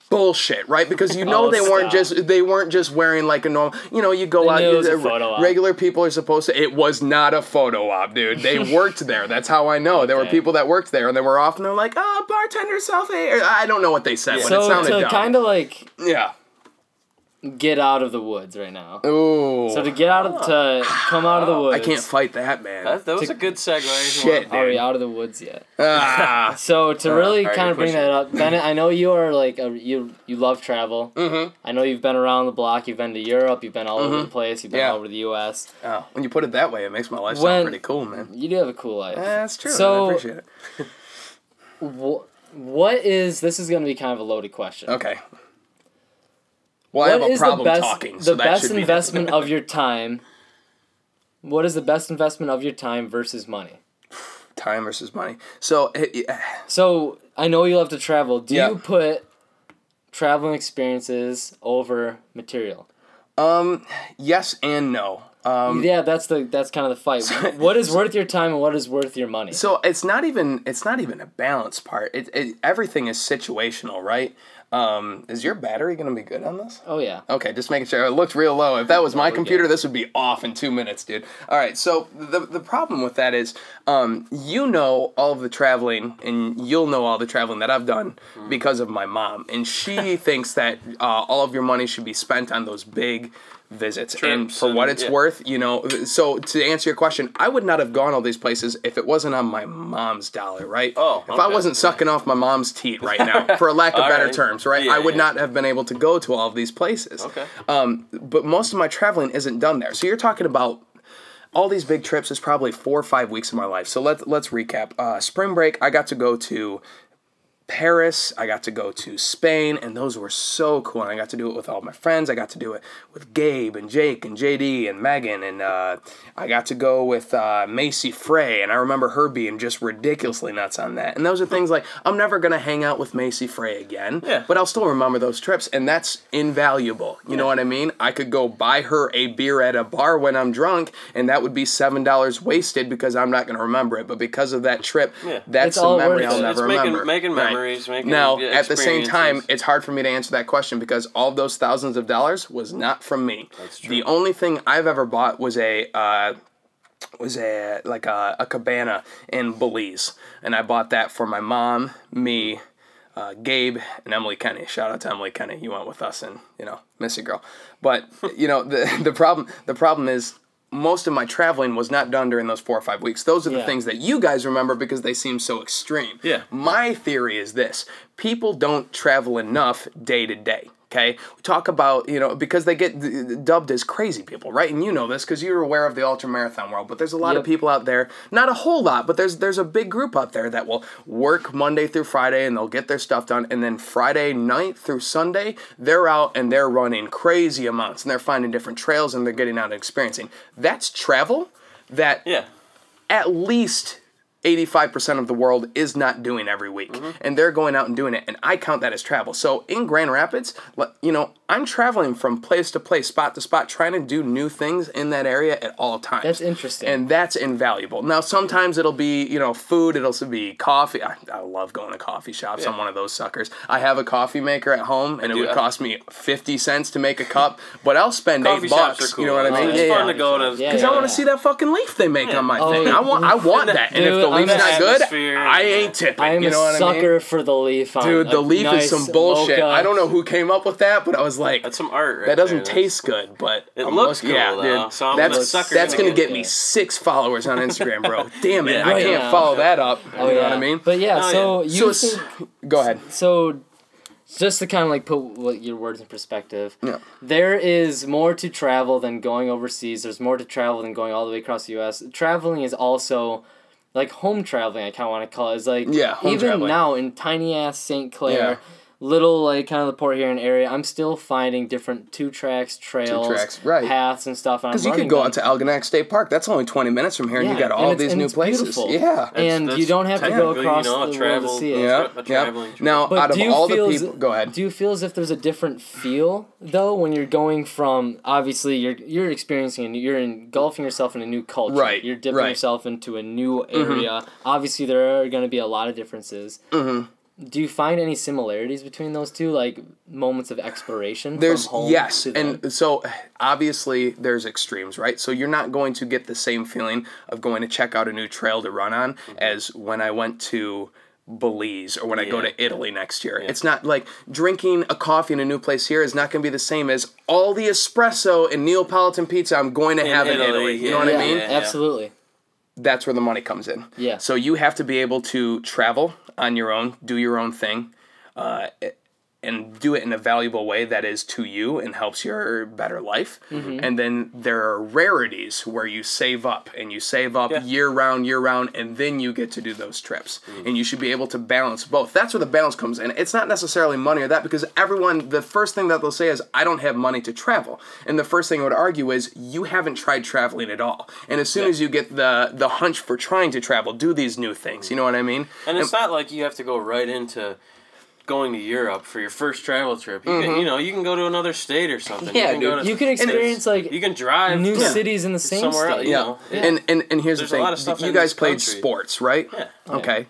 bullshit, right? Because you know Oh, they weren't just they weren't just wearing like a normal. You know, you go out. knew it was a you- uh, photo op. regular people are supposed to. It was not a photo op, dude. They <laughs> worked there. That's how I know. There were people that worked there, and they were off, and they're like, "Oh, bartender selfie." Or, I don't know what they said, but it So sounded to kind of like yeah. Get out of the woods right now. Ooh. So to get out of to come out of the woods. I can't fight that, man. That, that was To- a good segue. Shit, Are we out of the woods yet? Ah. <laughs> So to really alright, kind of bring pushing that up, Bennett, I know you are like a, you you love travel. Mhm. I know you've been around the block. You've been to Europe. You've been all over the place. You've been Mm-hmm. Yeah. all over the U.S. Oh, when you put it that way, it makes my life When- sound pretty cool, man. You do have a cool life. That's true. So- I appreciate it. <laughs> Wh- what is this is going to be kind of a loaded question. Okay. Well, I have What a problem the best talking, the so that best investment of your time? What is the best investment of your time versus money? <sighs> time versus money. So, eh, eh, So I know you love to travel. Do Yeah. you put traveling experiences over material? um, yes and no. Um, yeah, that's the that's kind of the fight. <laughs> what is <laughs> worth your time and what is worth your money? So it's not even it's not even a balance part. It, it everything is situational, right? Um, is your battery gonna be good on this? oh yeah. Okay, just making sure. It looked real low. If that was my computer, this would be off in two minutes, dude. All right. So the the problem with that is, um, you know all of the traveling, and you'll know all the traveling that I've done because of my mom, and she <laughs> thinks that uh, all of your money should be spent on those big visits and for what and- it's yeah. worth you know so to answer your question i would not have gone all these places if it wasn't on my mom's dollar right Oh, if i wasn't sucking off my mom's teat right now <laughs> for a lack of better right. terms right Yeah, i would yeah. not have been able to go to all of these places Okay. um, but most of my traveling isn't done there. So you're talking about all these big trips is probably four or five weeks of my life. So let's let's recap. Uh, spring break, I got to go to Paris. I got to go to Spain, and those were so cool. And I got to do it with all my friends. I got to do it with Gabe and Jake and JD and Megan, and uh, I got to go with uh, Macy Frey. And I remember her being just ridiculously nuts on that. And those are things like I'm never gonna hang out with Macy Frey again, Yeah. but I'll still remember those trips, and that's invaluable. You know what I mean? I could go buy her a beer at a bar when I'm drunk, and that would be seven dollars wasted because I'm not gonna remember it. But because of that trip, Yeah. that's It's all a memory I'll it. never It's making- remember. making Right. Memories, making, now, at the same time, it's hard for me to answer that question because all those thousands of dollars was not from me. That's true. The only thing I've ever bought was a uh, was a like a, a cabana in Belize, and I bought that for my mom, me, uh, Gabe, and Emily Kenny. Shout out to Emily Kenny. You went with us, and you know, Missy girl. But <laughs> you know, the <laughs> the problem the problem is. Most of my traveling was not done during those four or five weeks. Those are the Yeah. things that you guys remember because they seem so extreme. Yeah. My theory is this people don't travel enough day to day. Okay, we talk about you know because they get dubbed as crazy people, right? And you know this because you're aware of the ultra marathon world. But there's a lot of people out there, not a whole lot, but there's there's a big group out there that will work Monday through Friday and they'll get their stuff done, and then Friday night through Sunday they're out and they're running crazy amounts and they're finding different trails and they're getting out and experiencing. That's travel that yeah. at least 85% of the world is not doing every week Mm-hmm. and they're going out and doing it and i count that as travel so in grand rapids you know i'm traveling from place to place spot to spot trying to do new things in that area at all times That's interesting. and that's invaluable now sometimes it'll be you know food it'll be coffee i, I love going to coffee shops i'm one of those suckers i have a coffee maker at home and it would cost me 50 cents to make a cup but i'll spend Coffee eight bucks cool. you know what i mean It's Yeah, fun yeah. to go to. Yeah, Because yeah, I want yeah. to see that fucking leaf they make Yeah. on my Oh, thing. yeah. I want, I want that. And if the leaf's I'm not a- good, I ain't tipping. I am you know a what sucker I mean? Sucker for the leaf. On Dude, the leaf nice is some bullshit. mocha. I don't know who came up with that, but I was like, That's some art. Right that doesn't there. taste good, but It I'm looks look- yeah, though, dude. so I'm that's a sucker that's for gonna it. get me Yeah. six followers on Instagram, bro. <laughs> Damn it, oh, Yeah. I can't now. follow that up. Oh, you know yeah. what I mean? But yeah, Oh, so you so it's, think- go ahead. so just to kind of like put your words in perspective Yeah. there is more to travel than going overseas there's more to travel than going all the way across the us traveling is also like home traveling i kind of want to call it is like Yeah, home even traveling. now in tiny ass st clair Yeah. Little like kind of the port here huron area i'm still finding different two tracks trails tracks, right. paths and stuff Because you could go out to Algonac State Park. That's only 20 minutes from here, and you got all it's- these and new it's places. beautiful. Yeah. and That's- you don't have to go across you know, a the world to see it yeah. Yeah, trip, a yeah. Now, But out of do you all the people, as- go ahead. Do you feel as if there's a different feel though when you're going from obviously you're you're experiencing and you're engulfing yourself in a new culture. Right, You're dipping right. Mm-hmm. yourself into a new area. Obviously, there are going to be a lot of differences. Mm-hmm. Do you find any similarities between those two, like moments of exploration? There's from home yes, to then? and so obviously there's extremes, right? So you're not going to get the same feeling of going to check out a new trail to run on Mm-hmm. as when I went to Belize or when I go to Italy next year. It's not like drinking a coffee in a new place here is not going to be the same as all the espresso and Neapolitan pizza I'm going to have in Italy, Italy. You yeah. know what yeah, I mean? Yeah. absolutely. That's where the money comes in. Yeah. So you have to be able to travel on your own, do your own thing, uh, and do it in a valuable way that is to you and helps your better life. Mm-hmm. And then there are rarities where you save up and you save up Yeah. year round, year round, and then you get to do those trips. Mm. And you should be able to balance both. That's where the balance comes in. It's not necessarily money or that because everyone, the first thing that they'll say is, I don't have money to travel. And the first thing I would argue is, you haven't tried traveling at all. And as soon Yeah. as you get the, the hunch for trying to travel, do these new things. You know what I mean? And it's not like you have to go right into going to Europe for your first travel trip. You can, you know, you can go to another state or something. Mm-hmm. Yeah, you can go dude. to, You can experience like you can drive new to cities in the same somewhere else. state. You Yeah. know, And, and and here's There's the a thing. lot of stuff you guys played country. sports, right? Yeah. Okay.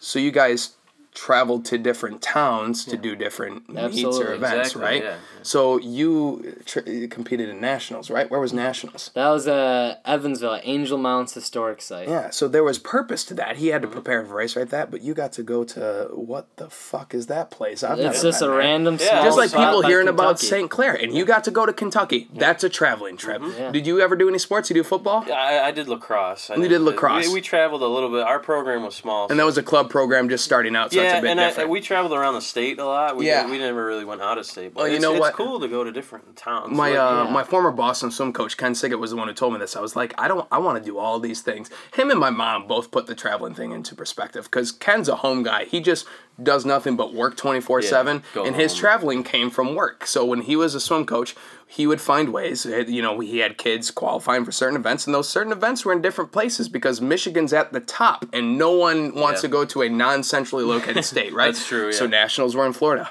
So you guys traveled to different towns to do different meets or events, Exactly, right? Yeah, yeah. So you tr- you competed in nationals, right? Where was nationals? That was uh, Evansville, Angel Mounds Historic Site. Yeah, so there was purpose to that. He had Mm-hmm. to prepare for a race like that, but you got to go to what the fuck is that place? I've It's never just been a there. random Yeah, small just like spot people by hearing about St. Clair, and you got to go to Kentucky. That's a traveling trip. Yeah. Did you ever do any sports? You do football? I, I did lacrosse. I You did lacrosse. We, we traveled a little bit. Our program was small. And that was a club program just starting out. So yeah, yeah, a bit and I, we traveled around the state a lot. We, Yeah. we never really went out of state. But Well, you know what? Cool to go to different towns. my Like, uh, yeah. my former Boston swim coach Ken Siggett was the one who told me this. I was like, I don't, I want to do all these things. Him and my mom both put the traveling thing into perspective because Ken's a home guy. He just does nothing but work twenty four seven, go and his traveling came from work. So when he was a swim coach, he would find ways. eh, You know, he had kids qualifying for certain events, and those certain events were in different places because Michigan's at the top, and no one wants Yeah. to go to a non centrally located <laughs> state, right? That's true, So nationals were in Florida.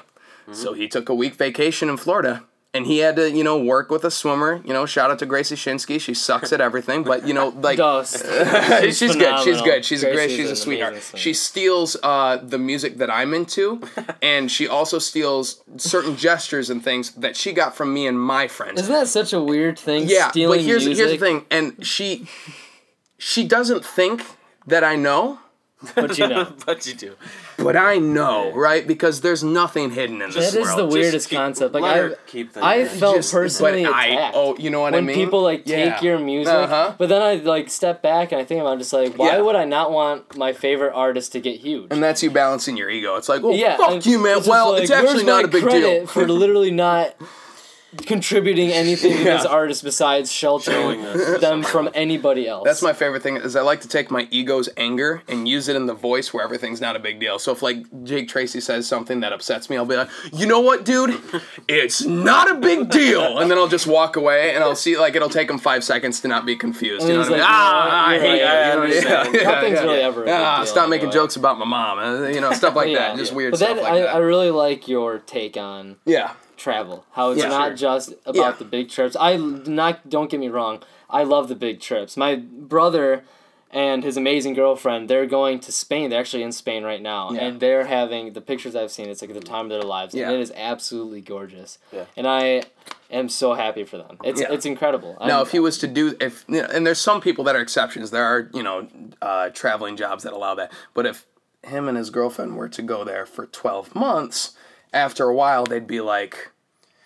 So he took a week vacation in Florida. And he had to, you know, work with a swimmer. You know, shout out to Gracie Shinsky. She sucks at everything, but you know, like Dust. <laughs> she's, good. She's good. She's a great. She's a sweetheart. She steals uh, the music that I'm into, <laughs> and she also steals certain gestures and things that she got from me and my friends. Isn't that such a weird thing? yeah, stealing but here's music? here's the thing, and she she doesn't think that I know, But you know, <laughs> but you do. But I know, right? Because there's nothing hidden in this that is world. the weirdest Just keep- concept. Like let I, keep them I felt Just- personally but I- attacked. oh, you know what I when mean? people like take your music, Uh-huh. but then I like step back and I think I'm just like, why Yeah. would I not want my favorite artist to get huge? And that's you balancing your ego. It's like, well, yeah, fuck and you, man. just Well, like, it's actually where's not a big credit deal. for literally not contributing anything to this artist besides sheltering them from anybody else. That's my favorite thing is I like to take my ego's anger and use it in the voice where everything's not a big deal. So if like Jake Tracy says something that upsets me, I'll be like, you know what, dude? It's not a big deal. And then I'll just walk away and I'll see like it'll take him five seconds to not be confused. And You know he's what I mean? like, ah, I hate right, You know, understand. yeah, yeah, Nothing's really ever Ah, deal stop making anyway. jokes about my mom. uh, You know, stuff like <laughs> Yeah. that. Just weird but stuff that, like I, that. I really like your take on yeah. Travel. How it's Yeah. not Sure. just about Yeah. the big trips. I not don't get me wrong. I love the big trips. My brother and his amazing girlfriend, they're going to Spain. They're actually in Spain right now, Yeah. and they're having the pictures I've seen. It's like the time of their lives, Yeah. and it is absolutely gorgeous. Yeah. And I am so happy for them. It's Yeah. it's incredible. Now, I'm- if he was to do, if you know, and there's some people that are exceptions. There are you know uh, traveling jobs that allow that. But if him and his girlfriend were to go there for 12 months, after a while they'd be like,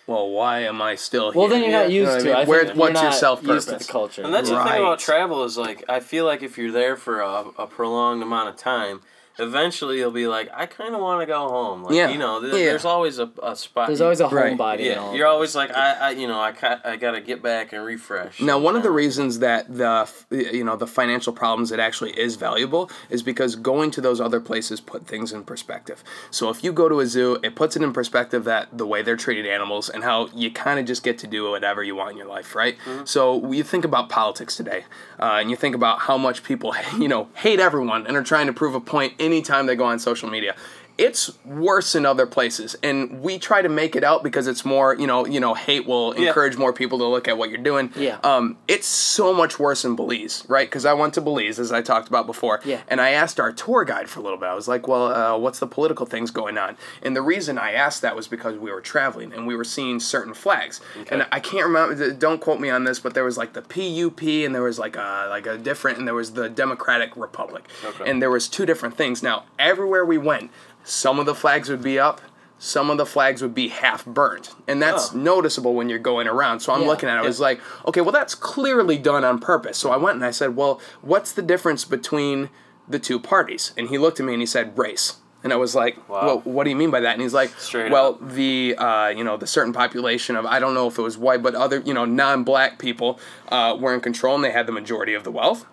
"Well, why am I still here?" well, then you're not You know used to. It. mean? I Where- think what's you're your not self used to the purpose? culture. And that's the thing about travel is like I feel like if you're there for a, a prolonged amount of time, eventually you'll be like, I kind of want to go home. Like Yeah. you know, th- Yeah. there's always a, a spot. There's always a Right. homebody. and yeah. You're always like, I, I you know, I ca- I gotta get back and refresh. Now, one of the Um, reasons that the you know the financial problems it actually is valuable is because going to those other places put things in perspective. So if you go to a zoo, it puts it in perspective that the way they're treating animals and how you kind of just get to do whatever you want in your life, right? So you think about politics today, uh, and you think about how much people <laughs> you know hate everyone and are trying to prove a point anytime they go on social media it's worse in other places and we try to make it out because it's more you know you know hate will Yeah. encourage more people to look at what you're doing Yeah. um, it's so much worse in Belize, right? Because I went to Belize, as I talked about before. Yeah. And I asked our tour guide for a little bit. I was like, well, uh, what's the political things going on? And the reason I asked that was because we were traveling and we were seeing certain flags. okay. And I can't remember, don't quote me on this, but there was like the PUP and there was like a, like a different, and there was the Democratic Republic. Okay. And there was two different things. Now, everywhere we went, some of the flags would be up, some of the flags would be half burnt. And that's Oh. noticeable when you're going around. So I'm Yeah. looking at it, I was like, okay, well, that's clearly done on purpose. So I went and I said, well, what's the difference between the two parties? And he looked at me and he said, race. And I was like, Wow. well, what do you mean by that? And he's like, Straight well, up. the uh, you know the certain population of I don't know if it was white, but other you know non-black people uh, were in control and they had the majority of the wealth.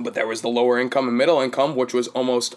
But there was the lower income and middle income, which was almost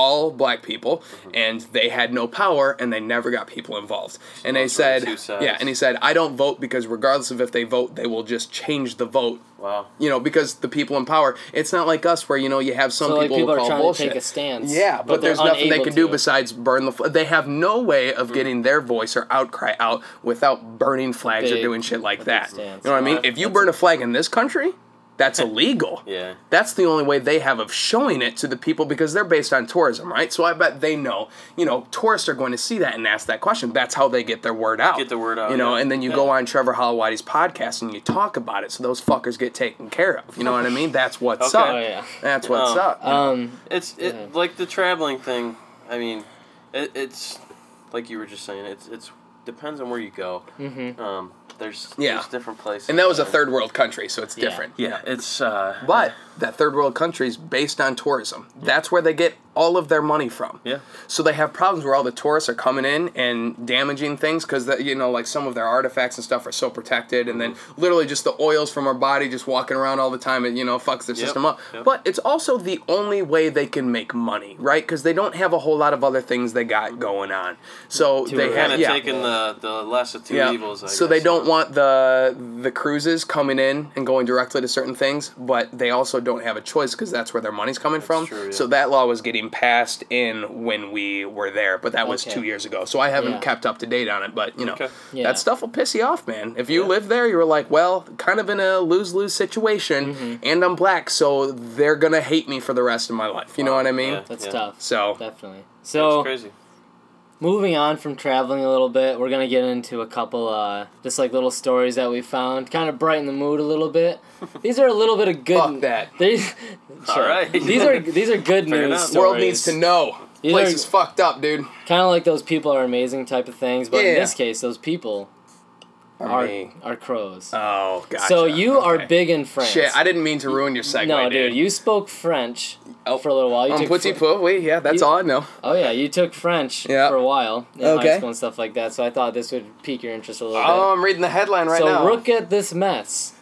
all black people, Mm-hmm. and they had no power and they never got people involved. And they those are the said, yeah, and he said, I don't vote because regardless of if they vote, they will just change the vote. Wow. You know, because the people in power, it's not like us where you know you have some So like people, people who are trying bullshit. to take a stance. Yeah, but, they're there's nothing they unable can do to. besides burn the. Fl- they have no way Mm-hmm. of getting their voice or outcry out without burning flags or doing shit like a big that. You know what I mean? If you burn a flag in this country, that's illegal. <laughs> Yeah. That's the only way they have of showing it to the people because they're based on tourism, right? So I bet they know, you know, tourists are going to see that and ask that question. That's how they get their word out. Get the word out, You know, yeah. and then you go on Trevor Holloway's podcast and you talk about it so those fuckers get taken care of. You know what I mean? That's what's Okay. up. Oh, yeah. That's what's Oh. up. Um, It's it Yeah. like the traveling thing. I mean, it, it's like you were just saying. It's it's depends on where you go. mhm. Um, there's Yeah. there's different places. and that was a third world country, so it's Yeah. different. Yeah, it's uh. But that third world country is based on tourism. That's where they get all of their money from. Yeah. So they have problems where all the tourists are coming in and damaging things because you know like some of their artifacts and stuff are so protected, and then Mm-hmm. literally just the oils from our body just walking around all the time it you know fucks their Yep, system up. yep. But it's also the only way they can make money, right? Because they don't have a whole lot of other things they got going on. So they Kind of yeah. taking the, the less of two Yeah. evils. I so guess. they don't want the the cruises coming in and going directly to certain things, but they also don't have a choice because that's where their money's coming from. true, yeah. So that law was getting passed in when we were there, but that was Okay. two years ago. So I haven't Yeah. kept up to date on it, but you know Okay. Yeah. that stuff will piss you off, man. If you Yeah. live there, you were like, well, kind of in a lose lose situation, Mm-hmm. and I'm black, so they're gonna hate me for the rest of my life. You know what I mean? yeah. That's tough. So Definitely. It's So crazy. Moving on from traveling a little bit, we're gonna get into a couple uh just like little stories that we found, kind of brighten the mood a little bit. <laughs> These are a little bit of good. Fuck that. These, All right. These are these are good <laughs> Fair news enough. stories. world needs to know. These Place are- is fucked up, dude. Kind of like those people are amazing type of things, but in this case, those people are me. are crows. Oh, gotcha. So you are big in France. Shit, I didn't mean to ruin your segue, no, dude. dude, you spoke French Oh, for a little while. You Um, took petit Fr- oui, yeah, that's You- all I know. Oh yeah, you took French Yeah. for a while in Okay. high school and stuff like that. So I thought this would pique your interest a little bit. Oh, I'm reading the headline right so now. So look at this mess.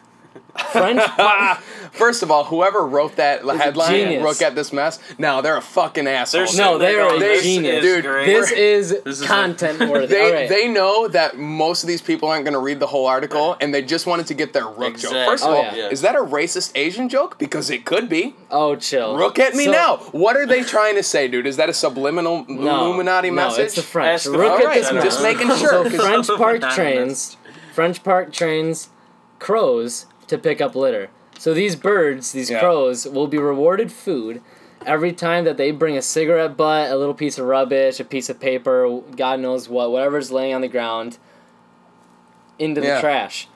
French. <laughs> Um, first of all, whoever wrote that headline, genius. look at this mess. Now they're a fucking asshole. They're No, they're going, a "This genius. Dude, great." this is This is content <laughs> worthy. They, All right. they know that most of these people aren't going to read the whole article, and they just wanted to get their rook joke. First of Oh, all, yeah. is that a racist Asian joke? Because it could be. oh, chill. Look at me So- now. What are they trying to say, dude? Is that a subliminal No, Illuminati no, message? it's the French. Ask the All at right, this I'm mess. just making <laughs> So French park trains, French park trains crows to pick up litter. So these birds, these Yeah. crows, will be rewarded food every time that they bring a cigarette butt, a little piece of rubbish, a piece of paper, God knows what, whatever's laying on the ground, into the Yeah. trash.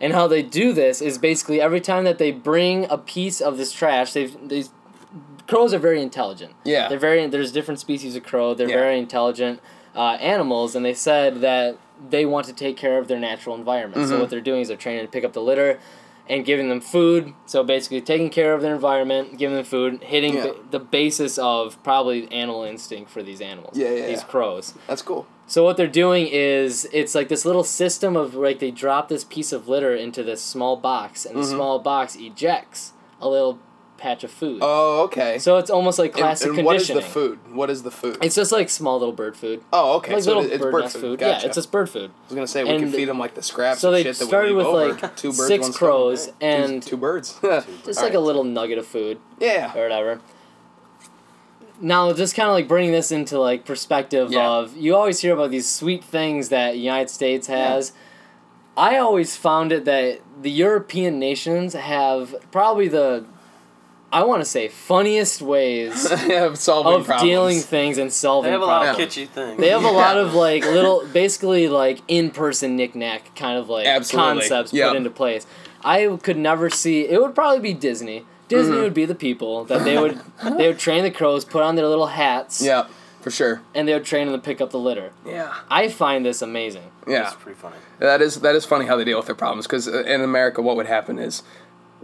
And how they do this is basically every time that they bring a piece of this trash, they've these crows are very intelligent. Yeah. They're very there's different species of crow. They're Yeah. very intelligent uh, animals, and they said that they want to take care of their natural environment. Mm-hmm. So what they're doing is they're training to pick up the litter and giving them food. So basically, taking care of their environment, giving them food, hitting Yeah. the, the basis of probably animal instinct for these animals. Yeah, yeah, These yeah. crows. That's cool. So what they're doing is it's like this little system of like they drop this piece of litter into this small box, and the Mm-hmm. small box ejects a little patch of food. Oh, okay. so it's almost like classic and, what is conditioning. the food? What is the food? It's just like small little bird food. oh, okay. Like so little it's bird, bird nest food. food. Gotcha. Yeah, it's just bird food. I was gonna say we can and- feed them like the scraps. So and they shit that started we with over. like <laughs> two birds, six one stone. crows and <laughs> two, birds. just like a little nugget of food yeah. or whatever. Now, just kind of like bringing this into like perspective Yeah. of you always hear about these sweet things that United States has. I always found it that the European nations have probably the, I want to say, funniest ways <laughs> of solving of problems. dealing things and solving They have a lot problems. of kitschy things. They have a lot of like little, basically like in person knick-knack kind of like Absolutely. concepts Yep. put into place. I could never see. It would probably be Disney. Disney Mm-hmm. would be the people that they would they would train the crows, put on their little hats, Yeah, for sure. and they would train them to pick up the litter. Yeah. I find this amazing. Yeah. That's pretty funny. That is that is funny how they deal with their problems because in America, what would happen is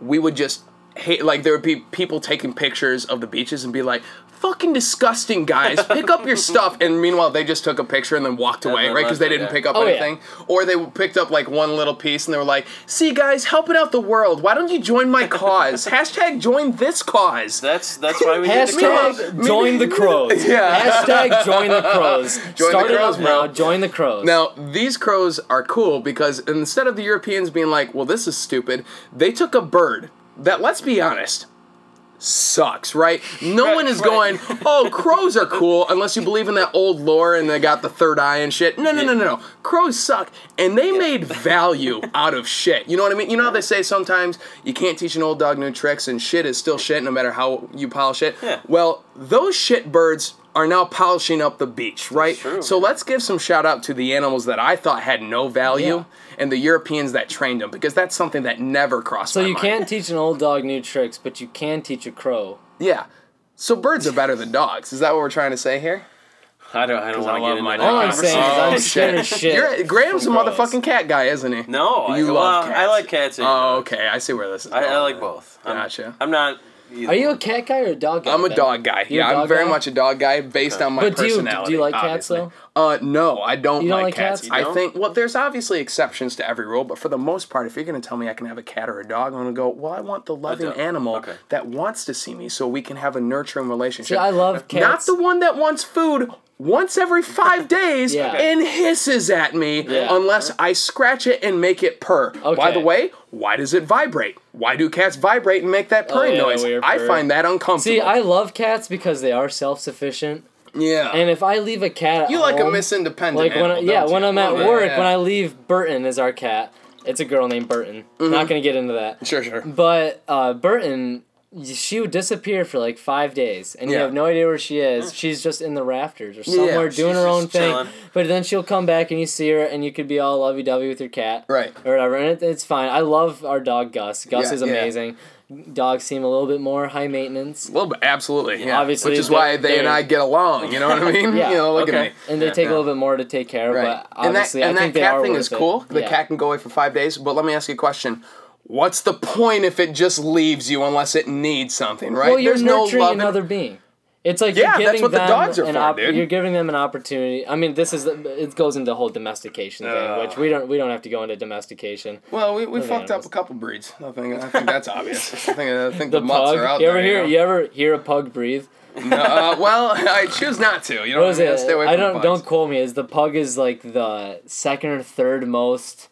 we would just hate like there would be people taking pictures of the beaches and be like, "Fucking disgusting, guys! Pick up your <laughs> stuff." And meanwhile, they just took a picture and then walked away, right? Because they didn't pick up Oh, yeah. anything, or they picked up like one little piece and they were like, "See, guys, helping out the world. Why don't you join my cause? <laughs> Hashtag join this cause." That's that's why we did the crows. Hashtag join the crows. <laughs> Yeah. Hashtag join the crows. Join the Start it crows, up bro. now. Join the crows. Now, these crows are cool because instead of the Europeans being like, well, this is stupid, they took a bird that, let's be honest, sucks, right? No Right, one is right. going, <laughs> oh, crows are cool unless you believe in that old lore and they got the third eye and shit. No, no, no, no, no. Crows suck. And they made value <laughs> out of shit. You know what I mean? You know how they say sometimes you can't teach an old dog new tricks and shit is still shit no matter how you polish it? Yeah. Well, those shit birds are now polishing up the beach, right? true. So let's give some shout out to the animals that I thought had no value Yeah. And the Europeans that trained them because that's something that never crossed so my you mind. can't teach an old dog new tricks, but you can teach a crow. Yeah. So birds are better than dogs. Is that what we're trying to say here? I don't. I don't 'Cause I want to love get into my that All I'm saying is Oh, I'm conversation. scared oh, of shit. You're, Graham's a motherfucking cat guy, isn't he? No, You I, love well, cats. I like cats. and Oh, okay. I see where this is I, going. I like both. I'm, Gotcha. I'm not Are you a cat guy or a dog guy? I'm a Ben? dog guy. You're a yeah, I'm very guy? much a dog guy based on my personality. But do you- do you personality. like cats, though? Uh, no, I don't, You don't like like cats. cats? You I don't? think well, there's obviously exceptions to every rule, but for the most part, if you're gonna tell me I can have a cat or a dog, I'm gonna go. Well, I want the loving animal Okay. that wants to see me, so we can have a nurturing relationship. See, I love cats. Not the one that wants food once every five <laughs> days Yeah. and hisses at me Yeah. unless I scratch it and make it purr. By the way, why does it vibrate? Why do cats vibrate and make that purring yeah, noise? I purr. find that uncomfortable. See, I love cats because they are self sufficient, yeah. and if I leave a cat, at you like a home- Miss Independent. like when I, animal, yeah don't when? I'm at Yeah, work yeah. when I leave Burton is our cat. It's a girl named Burton. Mm-hmm. Not gonna get into that. Sure, sure. But uh, Burton, she would disappear for like five days, and you have no idea where she is. Mm. She's just in the rafters or somewhere she's doing her own thing. chilling. But then she'll come back and you see her, and you could be all lovey dovey with your cat, Right. Or whatever, and it, it's fine. I love our dog Gus. Gus Yeah, is yeah. amazing. Dogs seem a little bit more high maintenance. A little bit, absolutely. Yeah. Obviously, Which is they- why they and I get along. You know what I <laughs> mean? Yeah, You know, look okay. at me. And they Yeah, take yeah. a little bit more to take care of, Right. but and that, obviously, and I think that they cat are thing worth is it. cool. The Yeah. cat can go away for five days. But let me ask you a question. What's the point if it just leaves you unless it needs something, right? Well, you're There's no nurturing love. in- another being. It's like Yeah, you're that's giving what the them dogs are an for, op- dude. You're giving them an opportunity. I mean, this is the, it goes into the whole domestication thing, Ugh. which we don't we don't have to go into domestication. Well, we, we Those fucked up a couple breeds. I think I think that's obvious. I think I think The, the, mutts pug. are out you there. ever hear know? you ever hear a pug breathe? No, uh, well, <laughs> I choose not to. You know, What is I mean? it? Stay away I don't don't quote me. Is the pug is like the second or third most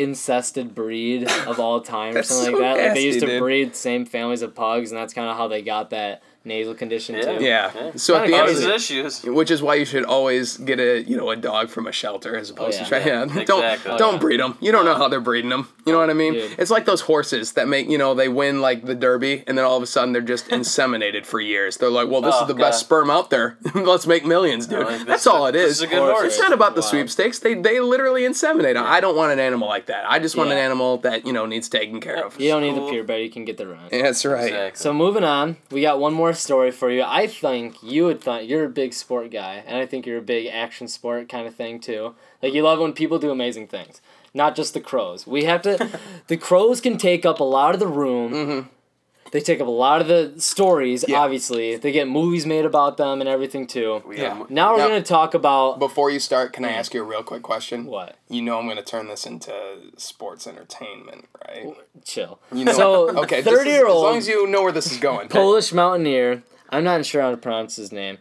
incested breed of all time or <laughs> something so like that. like they used to dude. breed same families of pugs, and that's kind of how they got that nasal condition Yeah. too. Yeah. Yeah. So at the end of Causes the issues. Which is why you should always get a you know a dog from a shelter as opposed oh, yeah. to try. Yeah, Yeah, <laughs> don't don't Oh, yeah. breed them. You don't know how they're breeding them. You know what I mean? Dude. It's like those horses that make you know they win like the Derby and then all of a sudden they're just <laughs> inseminated for years. They're like, well, this Oh, is the best sperm out there. <laughs> Let's make millions, dude. like, That's all it is. this is. is a good Horse. horse. It's not about the Wow. sweepstakes. They they literally inseminate. them. I don't want an animal like that. I just want an animal that you know needs taken care uh, of. You don't need the Cool. purebred. You can get the run. That's right. Exactly. So moving on, we got one more story for you. I think you would think you're a big sport guy, and I think you're a big action sport kind of thing too. Like you love when people do amazing things, not just the crows. We have to. <laughs> the crows can take up a lot of the room. Mm-hmm. They take up a lot of the stories. Yeah. Obviously, they get movies made about them and everything too. We Yeah. Um, now we're Now- gonna talk about Before you start, can I ask you a real quick question? what? You know I'm going to turn this into sports entertainment, right? Chill. You know, so okay, thirty year old As long as you know where this is going. <laughs> Polish mountaineer. I'm not sure how to pronounce his name.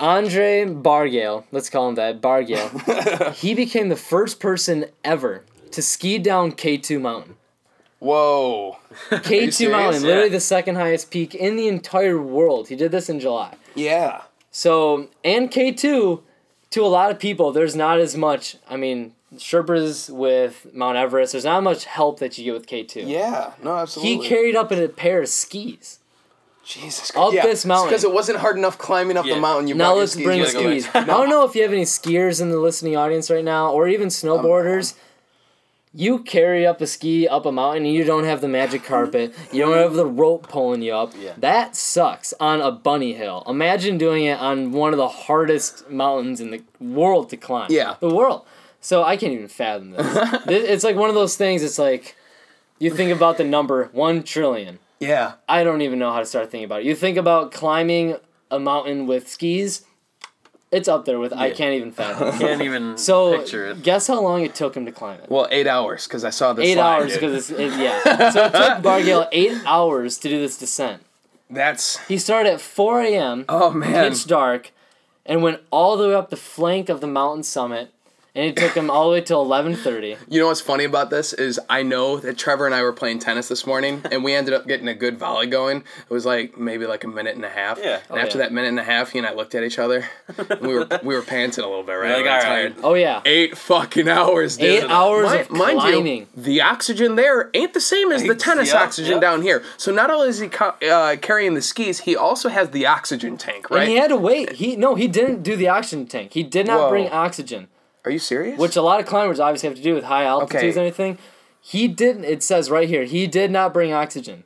Andre Bargale, let's call him that, Bargale. <laughs> he became the first person ever to ski down K2 mountain. Whoa. <laughs> K2 mountain, Yeah. literally the second highest peak in the entire world. He did this in July. Yeah. So, and K2, to a lot of people, there's not as much, I mean, Sherpas with Mount Everest, there's not much help that you get with K2. Yeah. No, absolutely. He carried up in a pair of skis. Jesus Christ. Up this mountain. Because it wasn't hard enough climbing up Yeah. the mountain. You now let's skis, bring you the go skis. I don't know if you have any skiers in the listening audience right now, or even um, snowboarders. You carry up a ski up a mountain and you don't have the magic carpet. You don't have the rope pulling you up. Yeah. That sucks on a bunny hill. Imagine doing it on one of the hardest mountains in the world to climb. Yeah. The world. So I can't even fathom this. <laughs> This- it's like one of those things, it's like you think about the number 1 trillion. Yeah. I don't even know how to start thinking about it. You think about climbing a mountain with skis, it's up there with I Yeah. can't even fathom. I <laughs> can't even <laughs> So picture it. guess how long it took him to climb it? Well, eight hours because I saw the eight slide, hours dude. because it's it, yeah. So it took <laughs> Bargale eight hours to do this descent. That's He started at four a.m. oh man. pitch dark, and went all the way up the flank of the mountain summit, and it took him all the way till eleven thirty. You know what's funny about this is I know that Trevor and I were playing tennis this morning and we ended up getting a good volley going. It was like maybe like a minute and a half. Yeah. And Oh, after yeah. that minute and a half, he and I looked at each other. And we were <laughs> we were panting a little bit, right? You're like, We "All tired. right." Oh yeah, Eight fucking hours, dude. eight hours Mi- of mind climbing. you, the oxygen there ain't the same as the tennis Yeah, oxygen yeah. down here. So not only is he co- uh, carrying the skis, he also has the oxygen tank, right? And he had to wait. He no, he didn't do the oxygen tank. He did not Whoa. bring oxygen. Are you serious? which a lot of climbers obviously have to do with high altitudes Okay. and everything. He didn't. It says right here he did not bring oxygen.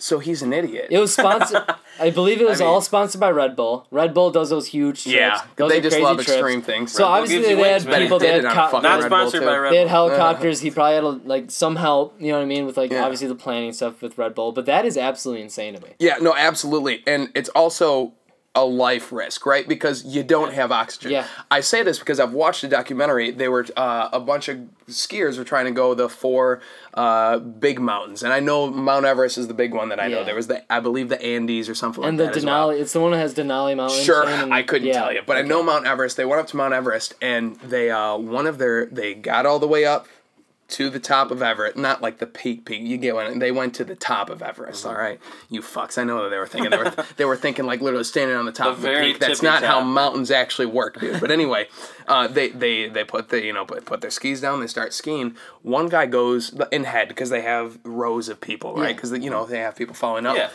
So he's an idiot. It was sponsored. <laughs> I believe it was I mean- all sponsored by Red Bull. Red Bull does those huge trips. yeah, those they just crazy love trips. extreme things. So Bull obviously they wings, had people. They They did had co- Not Red sponsored too. by Red Bull. they had uh-huh. helicopters. He probably had like some help. You know what I mean with like Yeah. obviously the planning stuff with Red Bull. But that is absolutely insane to me. Yeah, no, absolutely. And it's also a life risk, right? Because you don't have oxygen. Yeah. I say this because I've watched a documentary. They were uh, a bunch of skiers were trying to go the four uh, big mountains, and I know Mount Everest is the big one that I know. Yeah. There was the I believe the Andes or something And like the that. as well. Denali, it's the one that has Denali Mountain. Sure, and- I couldn't yeah. tell you, but I know Mount Everest. They went up to Mount Everest, and they uh, one of their they got all the way up to the top of Everest, not like the peak peak. You get one. They went to the top of Everest. Mm-hmm. all right, you fucks. I know what they were thinking. They were <laughs> they were thinking like literally standing on the top The of the peak. That's not how mountains actually work, dude. But <laughs> anyway, uh, they they they put the you know put, put their skis down. They start skiing. One guy goes in head because they have rows of people, right? Yeah. Because you know they have people following up Yeah.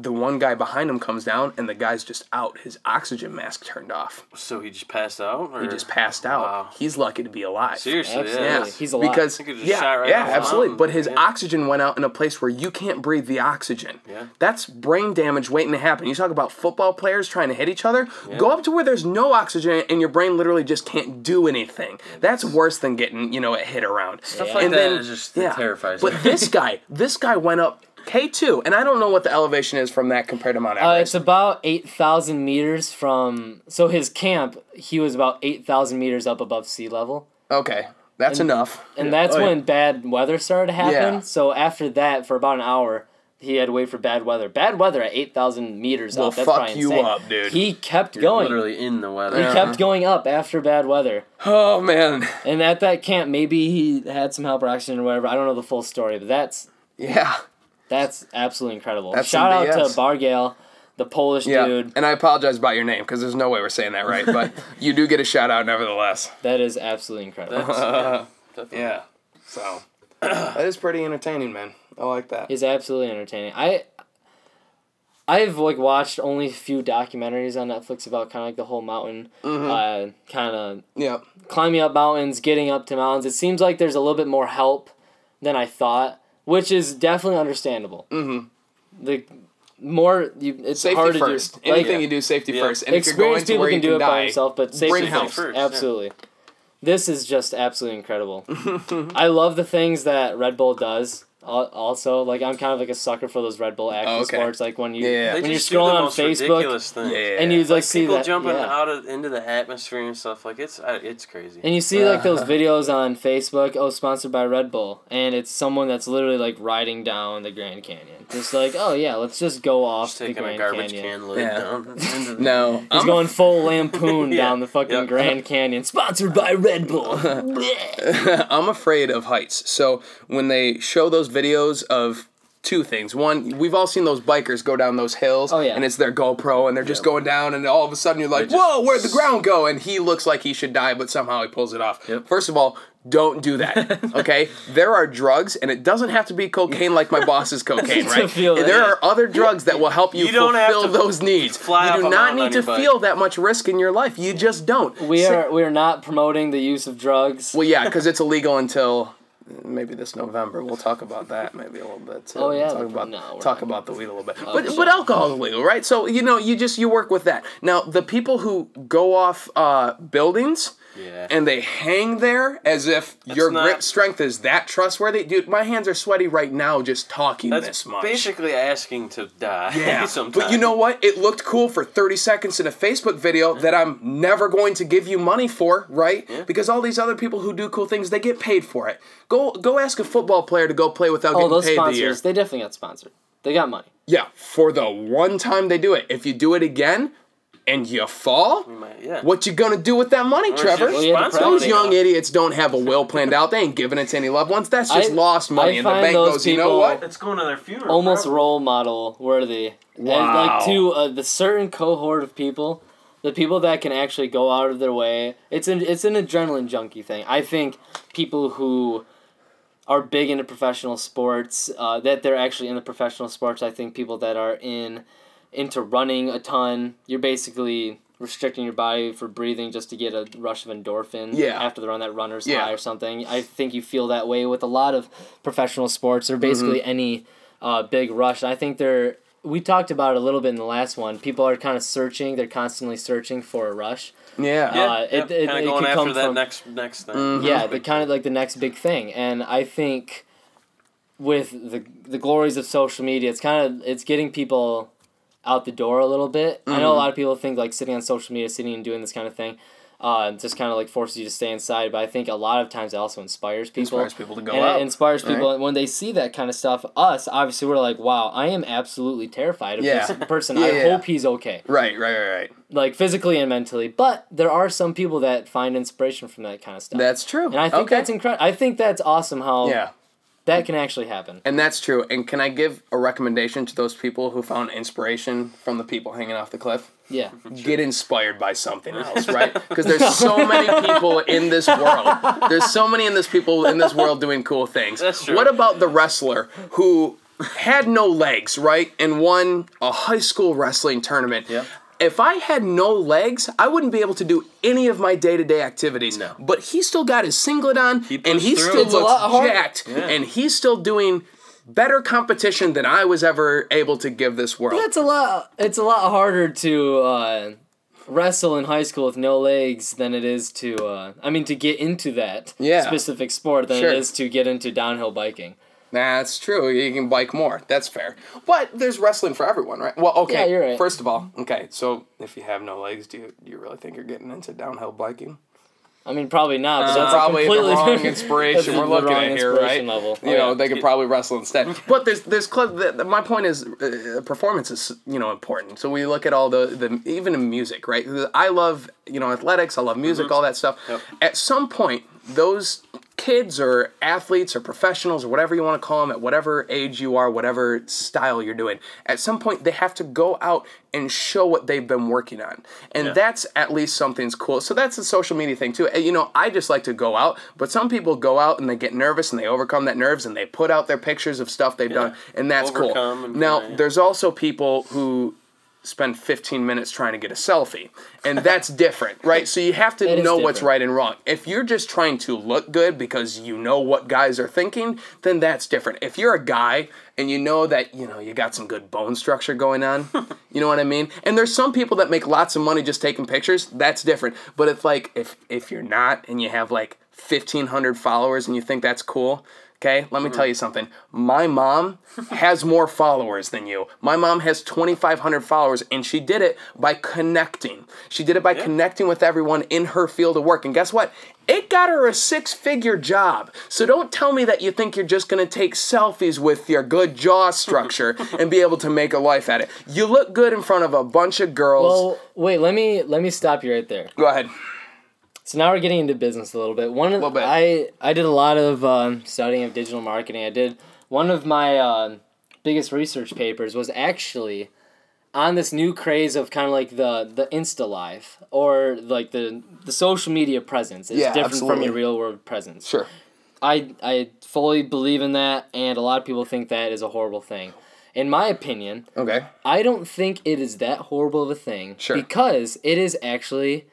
The one guy behind him comes down and the guy's just out. His oxygen mask turned off. So he just passed out? Or? He just passed out. Wow. He's lucky to be alive. Seriously, Absolutely. yeah. Yeah, He's alive. because He just yeah, shot right yeah, absolutely. But his Yeah. oxygen went out in a place where you can't breathe the oxygen. Yeah. that's brain damage waiting to happen. You talk about football players trying to hit each other. Yeah. Go up to where there's no oxygen and your brain literally just can't do anything. That's worse than getting you know a hit around. Stuff Yeah. like and that then is just it terrifies But me. this guy, this guy went up K two, and I don't know what the elevation is from that compared to Mount Uh, Everest. it's about eight thousand meters from. So his camp, he was about eight thousand meters up above sea level, Okay, that's enough. and that's Oh, yeah. when bad weather started to happen. Yeah. So after that, for about an hour, he had to wait for bad weather. Bad weather at eight thousand meters Will up. That's fuck probably you insane. up, dude. He kept You're going. literally in the weather. He Yeah. kept going up after bad weather. Oh man, And at that camp, maybe he had some help or oxygen or whatever. I don't know the full story, but that's yeah, that's absolutely incredible. That's Shout out BS. to Bargale, the Polish yeah. dude. And I apologize about your name because there's no way we're saying that right, but <laughs> you do get a shout out nevertheless. That is absolutely incredible. That's, yeah. <laughs> Yeah, so <clears throat> that is pretty entertaining, man. I like that. He's absolutely entertaining. I I've like watched only a few documentaries on Netflix about kind of like the whole mountain, Mm-hmm. uh, kind of Yeah, climbing up mountains, getting up to mountains. It seems like there's a little bit more help than I thought, which is definitely understandable. Mm-hmm. The more you, it's safety hard to first. do. Like, Anything you do, safety Yeah. first. And if you're going experienced to people where can you do can it by die, themselves, but safety bring first. help first, yeah. Absolutely. This is just absolutely incredible. <laughs> I love the things that Red Bull does. Al- Also, like I'm kind of like a sucker for those Red Bull action Oh, okay. sports. Like when you Yeah. They when you're just do the scrolling on Facebook yeah, and you like, see people that jumping yeah. out of into the atmosphere and stuff like it's uh, it's crazy. And you see like those <laughs> videos on Facebook, oh, sponsored by Red Bull, and it's someone that's literally like riding down the Grand Canyon, just like, oh yeah, let's just go off Just the taking a Grand garbage Canyon. can lid Yeah. down. <laughs> No, He's I'm going full lampoon <laughs> Yeah. down the fucking Yep. Grand Canyon, sponsored by Red Bull. I'm afraid of heights. So when they show those videos of two things, one, we've all seen those bikers go down those hills, Oh, yeah. and it's their GoPro, and they're just going down, and all of a sudden you're like, "Whoa, where'd the ground go?" And he looks like he should die, but somehow he pulls it off. Yep. First of all. Don't do that, <laughs> okay? there are drugs, and it doesn't have to be cocaine like my boss's <laughs> cocaine, right? it. there are other drugs that will help you, You fulfill those needs. you do not need to feel that much risk in your life. You just don't. we Sa- are we are not promoting the use of drugs. well, yeah, because it's illegal until maybe this November. We'll talk about that maybe a little bit. Too. Oh, yeah, talk about no, talk about the weed a little bit. but shit. but alcohol is legal, right? So you know you just you work with that. Now the people who go off uh, buildings. Yeah. And they hang there as if your not- grip strength is that trustworthy, dude. My hands are sweaty right now just talking That's this much. basically asking to die. Yeah, sometimes. <laughs> but you know what? It looked cool for 30 seconds in a Facebook video that I'm never going to give you money for, right? Yeah. Because all these other people who do cool things, they get paid for it. Go go ask a football player to go play without Oh, getting those paid the year. sponsors, they definitely got sponsored. They got money. Yeah, for the one time they do it. If you do it again and you fall, You might- yeah. what you gonna do with that money, Or Trevor? should Well, you had to sponsor promote Those it. young idiots don't have a will planned out. They ain't giving it to any loved ones. That's just I- lost money. I and the bank those goes, you know people- what? It's going to their funeral. Almost probably. role model worthy. And Wow. like to uh, the certain cohort of people, the people that can actually go out of their way. It's an it's an adrenaline junkie thing. I think people who are big into professional sports, uh, that they're actually into professional sports. I think people that are in into running a ton, you're basically restricting your body for breathing just to get a rush of endorphin Yeah. after the run that runner's Yeah. high or something. I think you feel that way with a lot of professional sports or basically Mm-hmm. any uh, big rush. I think they're we talked about it a little bit in the last one. People are kind of searching. They're constantly searching for a rush. Yeah. Yeah, Uh, it- yep, it- kind it of going could after come that from- next next thing. Mm-hmm. Yeah, the kind of like the next big thing, and I think with the the glories of social media, it's kind of it's getting people out the door a little bit. I Mm-hmm. know a lot of people think like sitting on social media, sitting and doing this kind of thing, uh, just kind of like forces you to stay inside. But I think a lot of times it also inspires people. Inspires people to go and out. It inspires right? people and when they see that kind of stuff. Us, obviously, we're like, wow, I am absolutely terrified of Yeah. this <laughs> person. Yeah, I yeah. hope he's okay, Right, right, right, right. like physically and mentally. But there are some people that find inspiration from that kind of stuff. That's true. And I think okay. that's incredible. I think that's awesome how Yeah. That can actually happen. And that's true. And can I give a recommendation to those people who found inspiration from the people hanging off the cliff? Yeah. <laughs> Get inspired by something else, right? Because there's <laughs> so many people in this world. There's so many in this people in this world doing cool things. That's true. What about the wrestler who had no legs, right, and won a high school wrestling tournament? Yep. If I had no legs, I wouldn't be able to do any of my day to day activities. No. But he still got his singlet on, He and he still It's looks jacked, Yeah. and he's still doing better competition than I was ever able to give this world. That's a lot. It's a lot harder to uh, wrestle in high school with no legs than it is to. Uh, I mean, to get into that Yeah. specific sport than Sure. it is to get into downhill biking. That's true. You can bike more. That's fair. But there's wrestling for everyone, right? Well, okay. Yeah, you're right. First of all, okay. So if you have no legs, do you do you really think you're getting into downhill biking? I mean, probably not. But Uh, that's Probably a the completely wrong inspiration we're looking at here, right? Level. You Oh, know, yeah. they could probably wrestle instead. <laughs> But there's there's club. The, the- my point is, uh, performance is you know important. So we look at all the the even in music, right? I love you know athletics. I love music, all that stuff. Yep. At some point, those kids or athletes or professionals or whatever you want to call them at whatever age you are whatever style you're doing at some point they have to go out and show what they've been working on. And Yeah. that's at least something's cool. So that's a social media thing too. Eh, you know i just like to go out but some people go out and they get nervous and they overcome that nerves and they put out their pictures of stuff they've done and that's Overcome cool and now there's also people who spend 15 minutes trying to get a selfie. And that's different right? So you have to <laughs> know what's right and wrong. If you're just trying to look good because you know what guys are thinking then that's different. If you're a guy and you know that you know you got some good bone structure going on <laughs> you know what i mean? And there's some people that make lots of money just taking pictures that's different. But if like if if you're not and you have like 1500 followers and you think that's cool Okay, let me tell mm-hmm. you something. My mom <laughs> has more followers than you. My mom has 2,500 followers, and she did it by connecting. She did it by connecting with everyone in her field of work. And guess what? It got her a six figure job. So don't tell me that you think you're just gonna take selfies with your good jaw structure <laughs> and be able to make a life at it. You look good in front of a bunch of girls. Well, wait. Let me let me stop you right there. Go ahead. So now we're getting into business a little bit. One of Little bit. I I did a lot of um, studying of digital marketing. I did one of my uh, biggest research papers was actually on this new craze of kind of like the the Insta life or like the the social media presence is Yeah, different from your real world presence. Sure. I I fully believe in that, and a lot of people think that is a horrible thing. In my opinion, Okay. I don't think it is that horrible of a thing. Sure. Because it is actually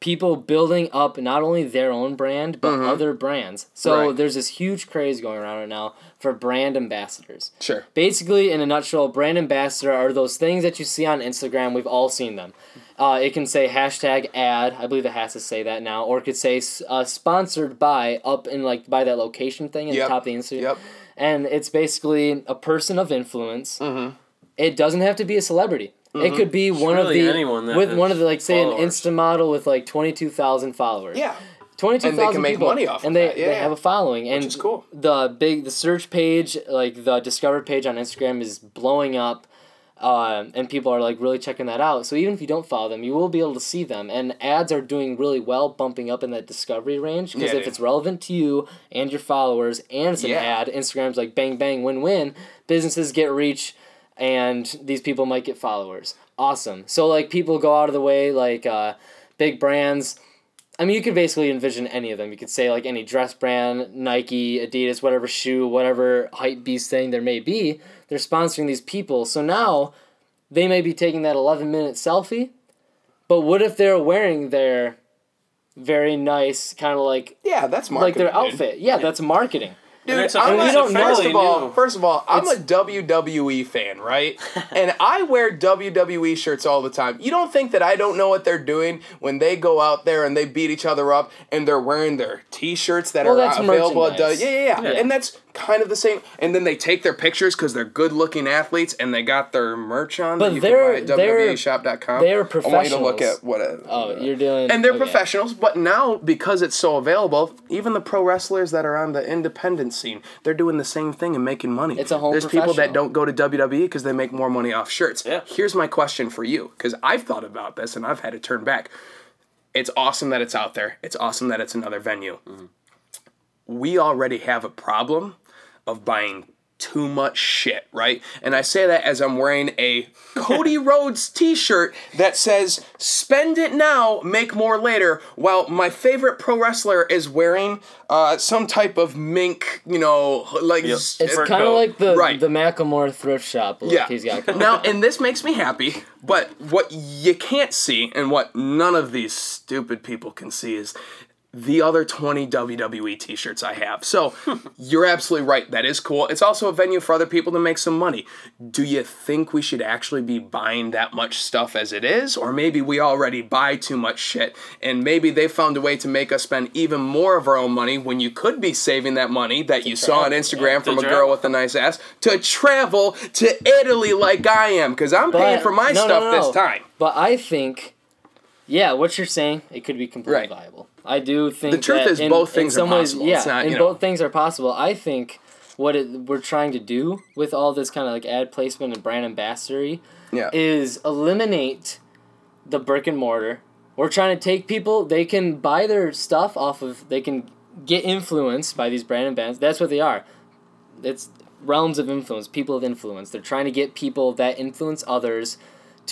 people building up not only their own brand but other brands. So. Right. there's this huge craze going around right now for brand ambassadors. Sure. Basically, in a nutshell, brand ambassador are those things that you see on Instagram. We've all seen them. Uh, it can say hashtag ad. I believe it has to say that now, or it could say uh, sponsored by up in like by that location thing at Yep. the top of the Instagram. Yep. And it's basically a person of influence. Mm-hmm. It doesn't have to be a celebrity. It could be one of the anyone that with one of the like say an followers. Insta model with like twenty two thousand followers. Yeah. Twenty two And they can make people, money off of and they, that, yeah, they yeah. have a following, and is cool. the big the search page, like the discover page on Instagram, is blowing up, um, and people are like really checking that out. So even if you don't follow them, you will be able to see them, and ads are doing really well, bumping up in that discovery range. Because Yeah, if dude. it's relevant to you and your followers, and it's an Yeah. ad, Instagram's like bang bang win win. Businesses get reach, and these people might get followers. Awesome. So like people go out of the way, like uh, big brands. I mean, you could basically envision any of them. You could say like any dress brand, Nike, Adidas, whatever shoe, whatever hype beast thing there may be. They're sponsoring these people. So now they may be taking that 11 minute selfie. But what if they're wearing their very nice kind of like Yeah, that's like their outfit? Yeah, that's marketing. Dude, it's a- I'm a- don't know. first of all, New. first of all, I'm a WWE fan, right? <laughs> and I wear WWE shirts all the time. You don't think that I don't know what they're doing when they go out there and they beat each other up and they're wearing their T-shirts that Well, are that's available at merchandise. yeah, yeah, yeah, Yeah. and that's kind of the same. And then they take their pictures because they're good-looking athletes and they got their merch on. But that you they're- can buy they're- at WWEshop.com. they're I want you to look at what. A, Oh, you're doing. and they're okay. professionals, but now because it's so available, even the pro wrestlers that are on the independent scene, they're doing the same thing and making money. It's a whole There's people that don't go to WWE because they make more money off shirts. Yeah. Here's my question for you, because I've thought about this and I've had to turn back. It's awesome that it's out there. It's awesome that it's another venue. Mm-hmm. We already have a problem of buying too much shit, right? And I say that as I'm wearing a Cody <laughs> Rhodes t-shirt that says "Spend it now, make more later," while my favorite pro wrestler is wearing uh, some type of mink, you know, like Yep. s- It's kind of like the Right. the Macklemore thrift shop look yeah. he's got. <laughs> going. now, and this makes me happy, but what you can't see and what none of these stupid people can see is the other 20 WWE t shirts I have. So <laughs> you're absolutely right. That is cool. It's also a venue for other people to make some money. Do you think we should actually be buying that much stuff as it is? Or maybe we already buy too much shit and maybe they found a way to make us spend even more of our own money when you could be saving that money that you saw on travel, Instagram from To a girl with a nice ass to travel to Italy like I am because I'm paying for my no, no, stuff no. this time. But I think, yeah, what you're saying, it could be completely Right. viable. I do think The truth that is in- both in things are some ways- possible. Yeah, not, and know- both things are possible. I think what it, we're trying to do with all this kind of like ad placement and brand ambassadory Yeah. is eliminate the brick and mortar. We're trying to take people; they can buy their stuff off of. They can get influenced by these brand bands. That's what they are. It's realms of influence, people of influence. They're trying to get people that influence others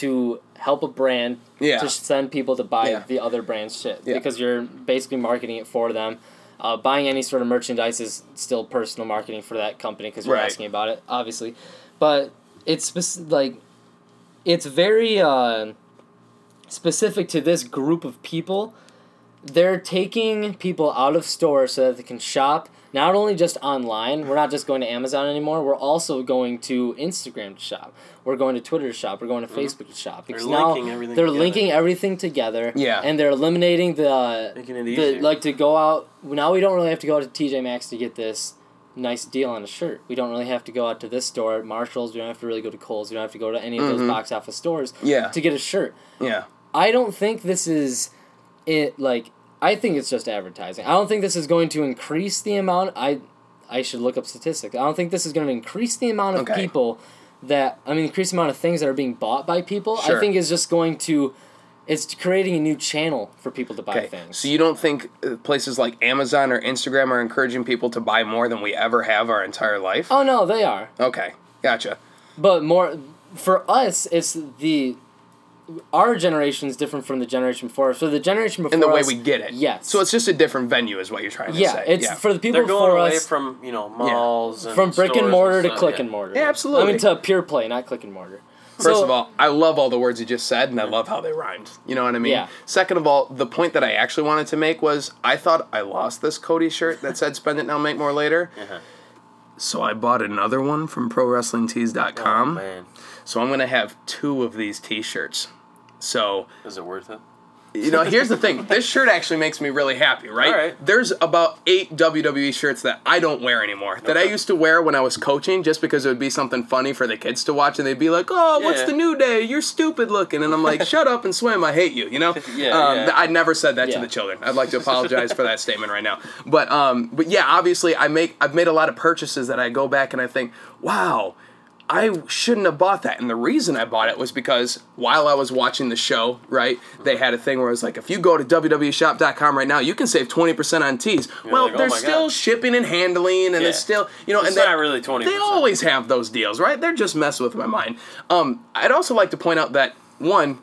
to help a brand Yeah. to send people to buy Yeah. the other brand's shit Yeah. because you're basically marketing it for them. Uh, buying any sort of merchandise is still personal marketing for that company because you're Right. asking about it, obviously. But it's spec- like it's very uh, specific to this group of people. They're taking people out of stores so that they can shop not only just online. We're not just going to Amazon anymore. We're also going to Instagram to shop. We're going to Twitter to shop. We're going to Facebook to shop. Because now linking everything they're together. linking everything together. Yeah. And they're eliminating the Making it the like to go out. Now we don't really have to go out to TJ Maxx to get this nice deal on a shirt. We don't really have to go out to this store at Marshalls. We don't have to really go to Kohl's. We don't have to go to any of those box office stores Mm-hmm. Yeah. to get a shirt. Yeah. I don't think this is it like I think it's just advertising. I don't think this is going to increase the amount I I should look up statistics. I don't think this is going to increase the amount of Okay. people that I mean increase the amount of things that are being bought by people. Sure. I think is just going to it's creating a new channel for people to buy Okay. things. So you don't think uh, places like Amazon or Instagram are encouraging people to buy more than we ever have our entire life? oh no, they are. Okay. Gotcha. But more for us, it's the our generation is different from the generation before. So the generation before In the way us- we get it. Yes. So it's just a different venue, is what you're trying to yeah, say. it's yeah. for the people They're going before away us from you know malls and from brick and stores mortar to stuff, click yeah. and mortar. Yeah, absolutely. I mean to pure play, not click and mortar. First So- of all, I love all the words you just said, and I love how they rhymed. You know what I mean? Yeah. Second of all, the point that I actually wanted to make was I thought I lost this Cody shirt that said "Spend it now, make more later." Uh-huh. So I bought another one from ProWrestlingTees.com. Oh, ProWrestlingTees.com. man, so I'm gonna have two of these T-shirts. So is it worth it? you know, here's the thing. This shirt actually makes me really happy, right? There's about eight WWE shirts that I don't wear anymore. That I used to wear when I was coaching just because it would be something funny for the kids to watch and they'd be like, Oh, what's the new day? You're stupid looking and I'm like, <laughs> Shut up and swim, I hate you, you know? <laughs> Yeah, um, yeah. I never said that to the children. I'd like to apologize for that statement right now. But um but yeah, obviously I make I've made a lot of purchases that I go back and I think, Wow, I shouldn't have bought that. And the reason I bought it was because while I was watching the show, right, they had a thing where it was like, if you go to WWEshop.com right now, you can save 20% on tees. well, like, oh there's my still God. shipping and handling, and Yeah. it's still, you know, It's and not really 20%. They always have those deals, right? They're just messing with my mind. Um, I'd also like to point out that, one,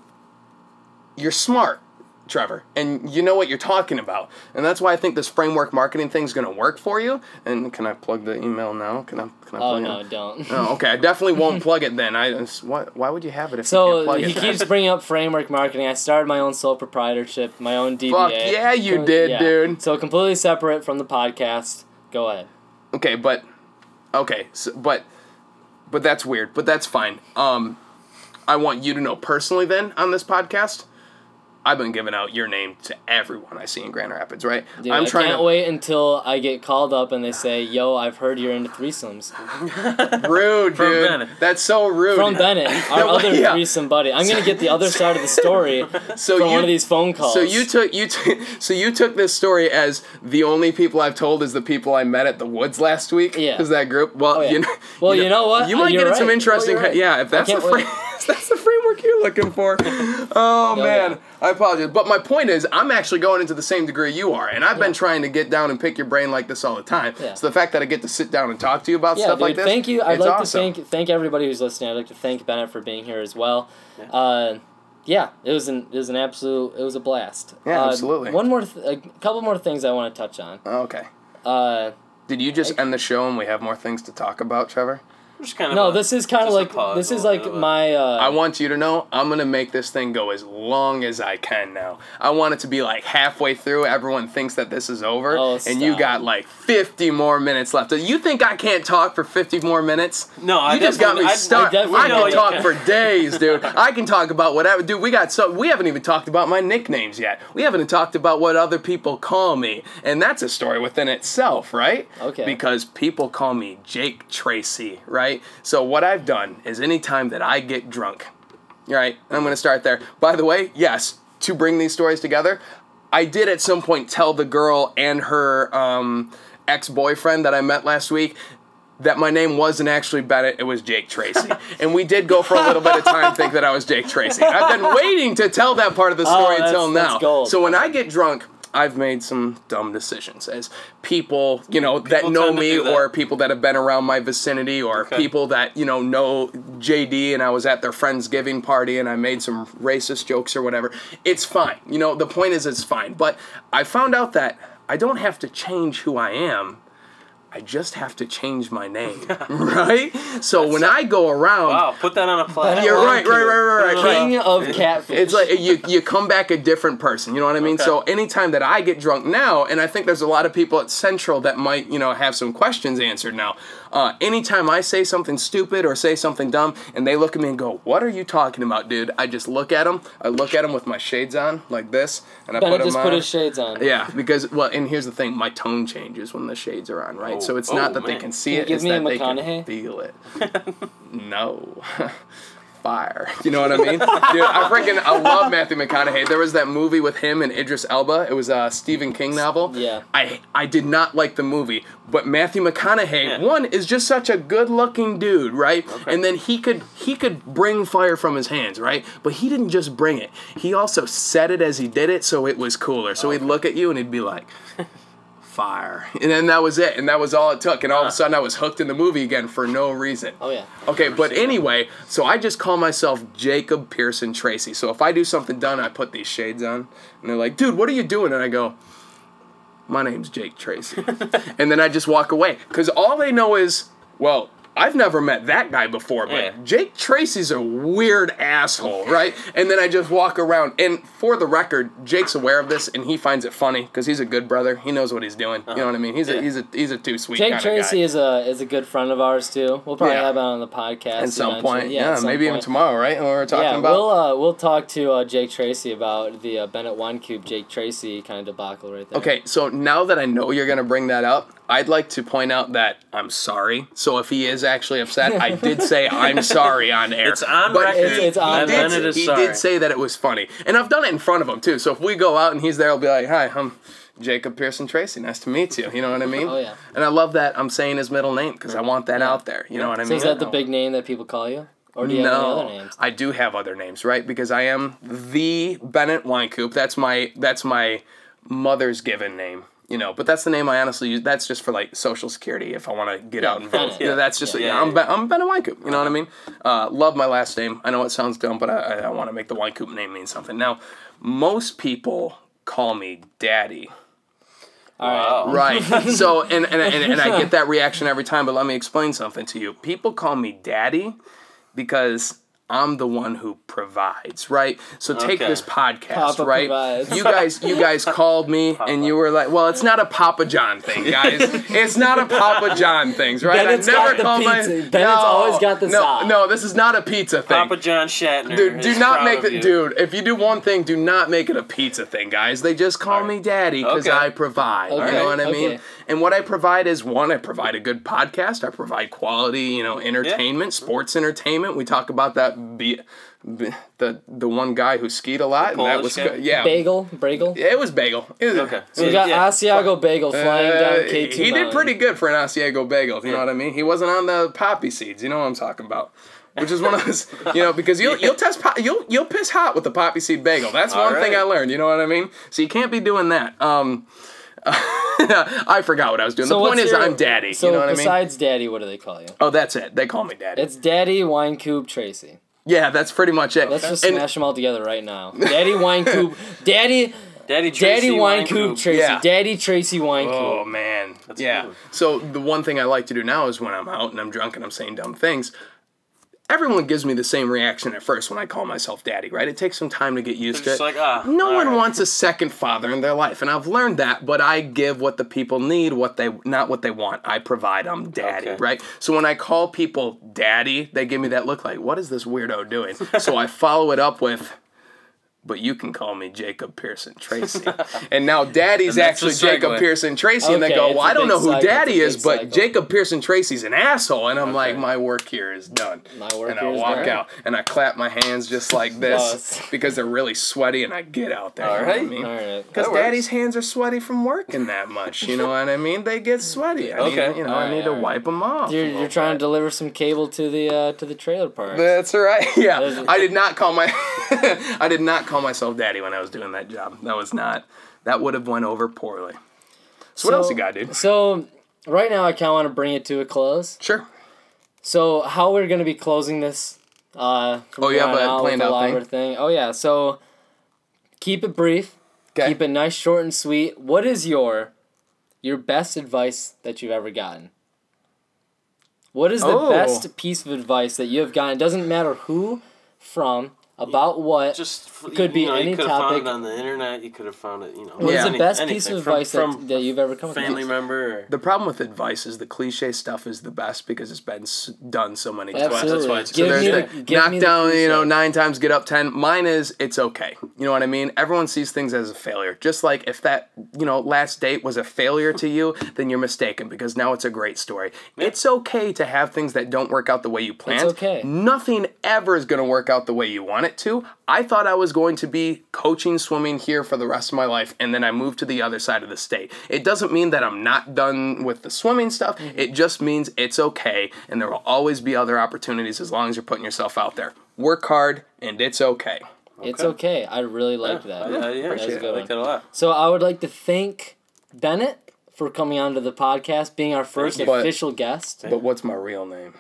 you're smart. Trevor, and you know what you're talking about, and that's why I think this framework marketing thing is going to work for you. And can I plug the email now? Can I? Can I Oh no, it? don't. Oh, okay. I definitely won't plug it then. I why, why would you have it if you So can't plug he it? So he keeps bringing up framework marketing. I started my own sole proprietorship, my own DBA. Fuck yeah, you did, dude. So completely separate from the podcast. Go ahead. Okay, but okay, so, but but that's weird. But that's fine. Um, I want you to know personally. Then on this podcast, I've been giving out your name to everyone I see in Grand Rapids. Right? Dude, I'm I trying can't to wait until I get called up and they say, "Yo, I've heard you're into threesomes." <laughs> rude, From dude. Bennett. That's so rude. From Bennett, our <laughs> other yeah. threesome buddy. I'm gonna get the other <laughs> side of the story so from you, one of these phone calls. So you took you t- so you took this story as the only people I've told is the people I met at the woods last week. Yeah. Is that group? Well, oh, yeah. you know. Well, you know, you know what? You might You're get right. some interesting. right. Yeah, if that's the frame, that's the framework you're looking for. Oh, man, yeah. I apologize, but my point is, I'm actually going into the same degree you are, and I've yeah. been trying to get down and pick your brain like this all the time. Yeah. So the fact that I get to sit down and talk to you about stuff dude, like this, thank you. I'd like awesome. to thank thank everybody who's listening. I'd like to thank Bennett for being here as well. Uh, yeah, it was an it was an absolute it was a blast. Yeah, uh, absolutely. One more, th- a couple more things I want to touch on. Okay. Uh, Did you just I, end the show and we have more things to talk about, Trevor? Just kind of no, a, this is kind of like this is like my. Uh, I want you to know I'm gonna make this thing go as long as I can now. I want it to be like halfway through. Everyone thinks that this is over, oh, and you got like 50 more minutes left. You think I can't talk for 50 more minutes? No, I you just got me stuck. I, I, I can talk can. for <laughs> days, dude. I can talk about whatever, dude. We got so we haven't even talked about my nicknames yet. We haven't talked about what other people call me, and that's a story within itself, right? Okay. Because people call me Jake Tracy, right? Right? So what I've done is anytime that I get drunk, right? I'm going to start there. By the way, yes, to bring these stories together, I did at some point tell the girl and her um, ex-boyfriend that I met last week that my name wasn't actually Bennett, it was Jake Tracy. <laughs> and we did go for a little bit of time think that I was Jake Tracy. I've been waiting to tell that part of the <laughs> oh, story oh, until now. So when I get drunk, I've made some dumb decisions as people, you know, people that know me that. or people that have been around my vicinity or okay. people that, you know, know JD and I was at their Friendsgiving party and I made some racist jokes or whatever. It's fine. You know, the point is it's fine. But I found out that I don't have to change who I am I just have to change my name, <laughs> right? So That's when a, I go around, wow, put that on a plaque. You're right, right, right, right, right. King of catfish. It's like you you come back a different person. You know what I mean? Okay. So anytime that I get drunk now, and I think there's a lot of people at Central that might you know have some questions answered now. Uh, anytime I say something stupid or say something dumb, and they look at me and go, "What are you talking about, dude?" I just look at them. I look at them with my shades on like this, and I Bennett put them just on. put his shades on. Yeah, because well, and here's the thing: my tone changes when the shades are on, right? Oh, so it's oh, not that man. they can see can it; it's that they can feel it. <laughs> no. <laughs> fire. <laughs> You know what I mean? Dude, I freaking I love Matthew McConaughey. There was that movie with him and Idris Elba. It was a Stephen King novel. Yeah. I I did not like the movie, but Matthew McConaughey yeah. one is just such a good-looking dude, right? Okay. And then he could he could bring fire from his hands, right? But he didn't just bring it. He also said it as he did it, so it was cooler. So oh, okay. he'd look at you and he'd be like <laughs> fire. And then that was it. And that was all it took. And all of a sudden I was hooked in the movie again for no reason. Oh, yeah. Okay, but anyway, so I just call myself Jacob Pearson Tracy. So if I do something done, I put these shades on. And they're like, dude, what are you doing? And I go, my name's Jake Tracy. <laughs> and then I just walk away. Because all they know is, well, I've never met that guy before, but yeah. Jake Tracy's a weird asshole, <laughs> right? And then I just walk around. And for the record, Jake's aware of this, and he finds it funny because he's a good brother. He knows what he's doing. Uh-huh. You know what I mean? He's yeah. a he's a he's a too sweet. Jake Tracy is a is a good friend of ours too. We'll probably yeah. have him on the podcast at some point. Yeah, some maybe point. even tomorrow, right? When we're talking yeah, about. we'll uh, we'll talk to uh, Jake Tracy about the uh, Bennett Wynkoop Jake Tracy kind of debacle right there. Okay, so now that I know you're gonna bring that up, I'd like to point out that I'm sorry. So if he is actually upset, I did say I'm sorry on air. It's on but record. It's, it's on. He, did, he did say that it was funny, and I've done it in front of him too. So if we go out and he's there, I'll be like, "Hi, I'm Jacob Pearson Tracy. Nice to meet you." You know what I mean? Oh yeah. And I love that I'm saying his middle name because I want that yeah. out there. You know what I mean? So is that the big name that people call you? Or do you no, have any other names? I do have other names, right? Because I am the Bennett Wynkoop. That's my that's my mother's given name you know but that's the name i honestly use. That's just for like social security if i want to get yeah, out and vote. yeah, that's just yeah, yeah, i'm, ben, I'm ben Wynkoop, you know what i mean? Uh, love my last name. I know it sounds dumb but i, I, I want to make the Wynkoop name mean something. Now most people call me daddy. All right. Right. <laughs> So, and, and, and, and I get that reaction every time, but let me explain something to you. People call me daddy because I'm the one who provides, right? So take Okay. this podcast, Papa right? provides. You guys, you guys <laughs> called me and you were like, "Well, it's not a Papa John thing, guys. it's not a Papa John thing, right?" Bennett's got the pizza. Bennett's always got the no, sauce. no. This is not a pizza thing. Papa John Schnatter. Dude, do is not proud make it, dude. If you do one thing, do not make it a pizza thing, guys. They just call Alright. me daddy because Okay. I provide. You know what I mean? Okay. And what I provide is one, I provide a good podcast. I provide quality, you know, entertainment, sports entertainment. We talk about that. Be, be, the the one guy who skied a lot, and that was guy? Yeah, Bagel, Bagel. Yeah, it was bagel. It was- Okay. So we got Yeah. Asiago Bagel flying uh, down K2 he did pretty good for an Asiago bagel. You know what I mean? He wasn't on the poppy seeds. You know what I'm talking about? Which is one of those, <laughs> you know, because you'll you'll test po- you'll you'll piss hot with the poppy seed bagel. That's All one thing. I learned. You know what I mean? So you can't be doing that. Um, <laughs> I forgot what I was doing. So the point is, your- I'm daddy. So you know what I mean? besides Daddy, what do they call you? Oh, that's it. They call me daddy. It's Daddy Wynkoop Tracy. yeah, that's pretty much it. Let's just And- smash them all together right now. <laughs> Daddy Wynkoop, Daddy, Daddy Tracy Daddy Wine Wine Coop Coop. Tracy, Yeah. Daddy Tracy Wine Oh man, That's yeah. cool. So the one thing I like to do now is when I'm out and I'm drunk and I'm saying dumb things. Everyone gives me the same reaction at first when I call myself daddy, right? It takes some time to get used to it. like, ah. no one right. wants a second father in their life, and I've learned that. But I give what the people need, what they not what they want. I provide. I'm daddy, Okay. right? So when I call people daddy, they give me that look like, "What is this weirdo doing?" <laughs> so I follow it up with. But you can call me Jacob Pearson Tracy. <laughs> and now daddy's And actually. Jacob Pearson Tracy. and they go, Well, I don't know who cycle, daddy is, but cycle. Jacob Pearson Tracy's an asshole. And I'm like, My work here is done. My work and I walk done. out and I clap my hands just like this because they're really sweaty and I get out there. All you know I right. mean? All right. Because daddy's hands are sweaty from working that much. You know what I mean? They get sweaty. I Okay. Need, you know, Alright, I need to alright. wipe them off. You're, you're trying to deliver some cable to the uh, to the trailer park. That's right. <laughs> Yeah, I did not call my, <laughs> I did not call myself daddy when I was doing that job. That was not. That would have went over poorly. So, what else you got, dude? So right now, I kind of want to bring it to a close. Sure. So how we're gonna be closing this? Uh, Oh, you have a planned out elaborate thing. Oh yeah. So keep it brief. Okay. Keep it nice, short, and sweet. What is your your best advice that you've ever gotten? What is the Oh. best piece of advice that you have gotten? It doesn't matter who, from, about what. Just f- Could be know, any you could have found topic. it on the internet. You could have found it. You know. what is Yeah. the best anything piece of from- advice from, that, that you've ever come family across? member? Or, The problem with advice is the cliche stuff is the best because it's been done so many times. Absolutely. That's why it's- So give there's me the, the, give knock me the down, you know, nine times, get up ten. Mine is it's okay. You know what I mean? Everyone sees things as a failure. Just like if that, you know, last date was a failure to you, then you're mistaken because now it's a great story. It's okay to have things that don't work out the way you planned. okay. Nothing ever is going to work out the way you want it to. I thought I was going to be coaching swimming here for the rest of my life, and then I moved to the other side of the state. It doesn't mean that I'm not done with the swimming stuff. Mm-hmm. It just means it's okay, and there will always be other opportunities as long as you're putting yourself out there. Work hard, and it's okay. It's okay. I really liked yeah, that. yeah, yeah, That's a appreciate good I one. like that a lot. So I would like to thank Bennett for coming onto the podcast, being our first But- official guest. But what's my real name?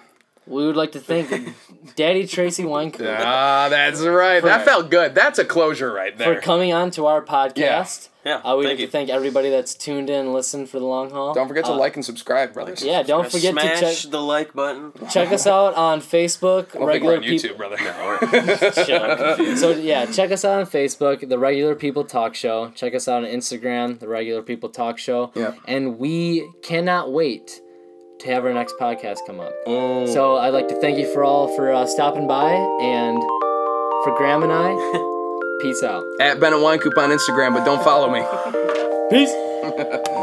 We would like to thank Daddy Tracy Wynkoop <laughs> Ah, that's right. that felt good. That's a closure right there. for coming on to our podcast. Yeah. Uh, we'd like thank to thank everybody that's tuned in and listened for the long haul. Don't forget to Uh, like and subscribe, brothers. Yeah, don't forget Smash to check the like button. check us out on Facebook. I don't think we're regular on YouTube, people. brother. <laughs> So yeah, check us out on Facebook, the Regular People Talk Show. Check us out on Instagram, the Regular People Talk Show. Yeah. And we cannot wait to have our next podcast come up. Oh. So I'd like to thank you for all for uh, stopping by, and for Graham and I, <laughs> peace out. At Bennett Wynkoop on Instagram, but don't follow me. Peace. <laughs>